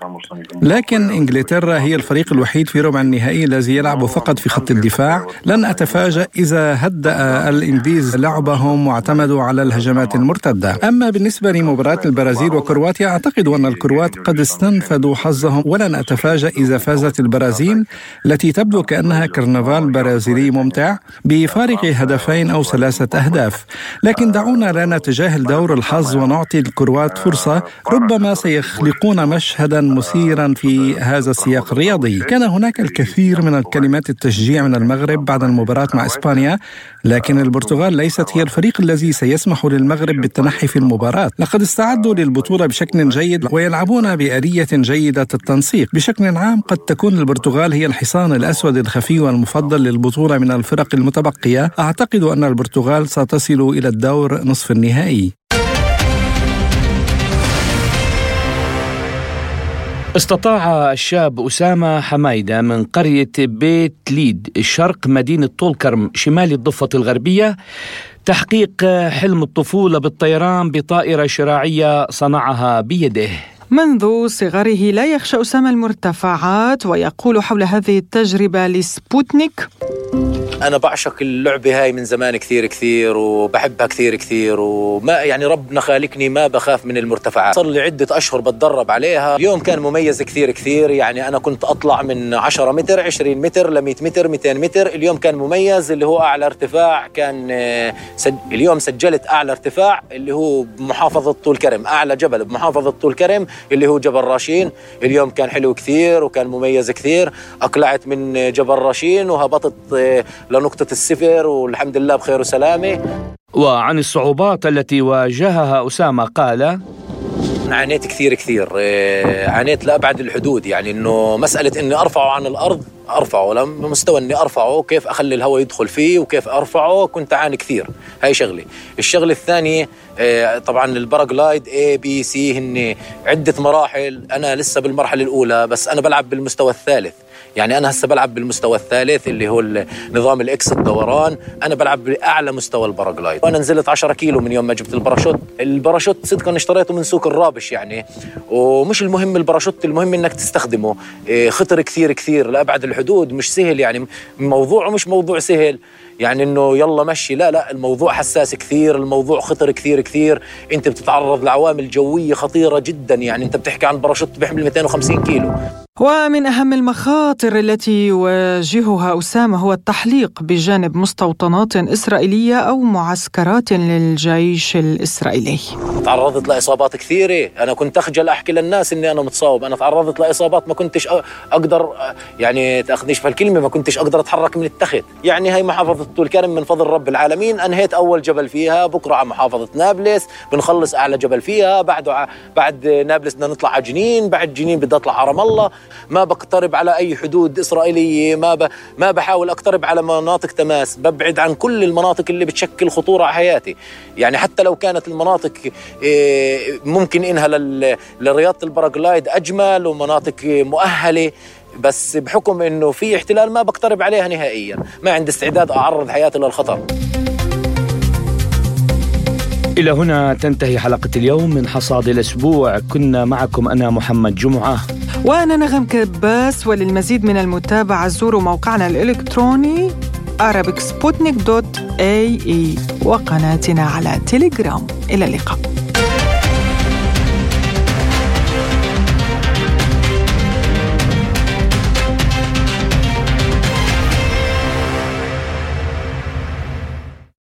Speaker 13: لكن انجلترا هي الفريق الوحيد في ربع النهائي الذي يلعب فقط في خط الدفاع. لن أتفاجأ إذا هدأ الإنجليز لعبهم واعتمدوا على الهجمات المرتدة. أما بالنسبة لمباراة البرازيل وكرواتيا أعتقد أن الكروات قد استنفذوا حظهم. ولن أتفاجأ إذا فازت البرازيل التي تبدو كأنها كرنفال برازيلي ممتع. بفارق بفارق هدفين أو ثلاثة أهداف. لكن دعونا لا نتجاهل دور الحظ ونعطي الكروات فرصة ربما سيخلقون مشهدا مثيرا في هذا السياق الرياضي. كان هناك الكثير من الكلمات التشجيع من المغرب بعد المباراة مع إسبانيا لكن البرتغال ليست هي الفريق الذي سيسمح للمغرب بالتنحي في المباراة. لقد استعدوا للبطولة بشكل جيد ويلعبون بآلية جيدة التنسيق. بشكل عام قد تكون البرتغال هي الحصان الأسود الخفي والمفضل للبطولة من الفرق المتبقية. أعتقد أن البرتغال ستصل إلى الدور نصف النهائي.
Speaker 1: استطاع الشاب أسامة حمايدة من قرية بيت ليد شرق مدينة طولكرم شمال الضفة الغربية تحقيق حلم الطفولة بالطيران بطائرة شراعية صنعها بيده.
Speaker 2: منذ صغره لا يخشى أسامة المرتفعات ويقول حول هذه التجربة لسبوتنيك
Speaker 14: أنا بعشق اللعبة هاي من زمان كثير كثير وبحبها كثير كثير وما يعني ربنا خالقني ما بخاف من المرتفعات. صار لي عدة أشهر بتدرب عليها. اليوم كان مميز كثير كثير يعني أنا كنت أطلع من 10 متر 20 متر ل 100 متر 200 متر. اليوم كان مميز اللي هو أعلى ارتفاع كان آه، سج... اليوم سجلت أعلى ارتفاع اللي هو بمحافظة طول كرم. أعلى جبل بمحافظة طول كرم اللي هو جبل راشين. اليوم كان حلو كثير وكان مميز كثير. أقلعت من جبل راشين وهبطت آه، لنقطة الصفر والحمد لله بخير وسلامة.
Speaker 1: وعن الصعوبات التي واجهها أسامة قال
Speaker 14: عانيت كثير كثير. آه، عانيت لأبعد الحدود. يعني أنه مسألة أني أرفعه عن الأرض أرفعه. لمستوى إني أرفعه كيف أخلي الهواء يدخل فيه وكيف أرفعه كنت أعاني كثير. هاي شغلة. الشغلة الثانية آه، طبعا ال paraglide A B C هن عدة مراحل. أنا لسه بالمرحلة الأولى بس أنا بلعب بالمستوى الثالث. يعني أنا هسه بلعب بالمستوى الثالث اللي هو نظام ال X الدوران. أنا بلعب بأعلى مستوى ال paraglide وأنا نزلت 10 كيلو من يوم ما جبت الباراشوت. الباراشوت صدقا اشتريته من سوق ال rubbish يعني. ومش المهم الباراشوت المهم إنك تستخدمه. إيه، خطر كثير كثير لأبعد الحدود. مش سهل يعني. موضوعه مش موضوع سهل. يعني إنه يلا مشي. لا لا الموضوع حساس كثير الموضوع خطر كثير كثير. أنت بتتعرض لعوامل جوية خطيرة جدا. يعني أنت بتحكي عن باراشوت بيحمل 250 كيلو.
Speaker 2: ومن أهم المخاطر التي يواجهها أسامة هو التحليق بجانب مستوطنات إسرائيلية أو معسكرات للجيش الإسرائيلي.
Speaker 14: تعرضت لإصابات كثيرة. أنا كنت أخجل أحكي للناس أني أنا متصاب. أنا تعرضت لإصابات ما كنتش أقدر يعني تأخذنيش في الكلمة ما كنتش أقدر أتحرك من التخت. يعني هي محافظة طول كرم من فضل رب العالمين. أنهيت أول جبل فيها. بكرة على محافظة نابلس. بنخلص أعلى جبل فيها. بعد بعد نابلس بدنا نطلع على جنين. بعد جنين بدي أطلع على رام الله. ما بقترب على أي حدود إسرائيلية ما ب... ما بحاول أقترب على مناطق تماس ببعد عن كل المناطق اللي بتشكل خطورة على حياتي. يعني حتى لو كانت المناطق إيه، ممكن إنها لل... لرياضة ال paraglide أجمل ومناطق مؤهلة بس بحكم إنه في احتلال ما بقترب عليها نهائيا. ما عندي استعداد أعرض حياتي للخطر.
Speaker 1: إلى هنا تنتهي حلقة اليوم من حصاد الأسبوع. كنا معكم أنا محمد جمعة.
Speaker 2: وأنا نغم كباس وللمزيد من المتابعة زوروا موقعنا الإلكتروني Arabic Sputnik دوت اي اي وقناتنا على تليجرام إلى اللقاء.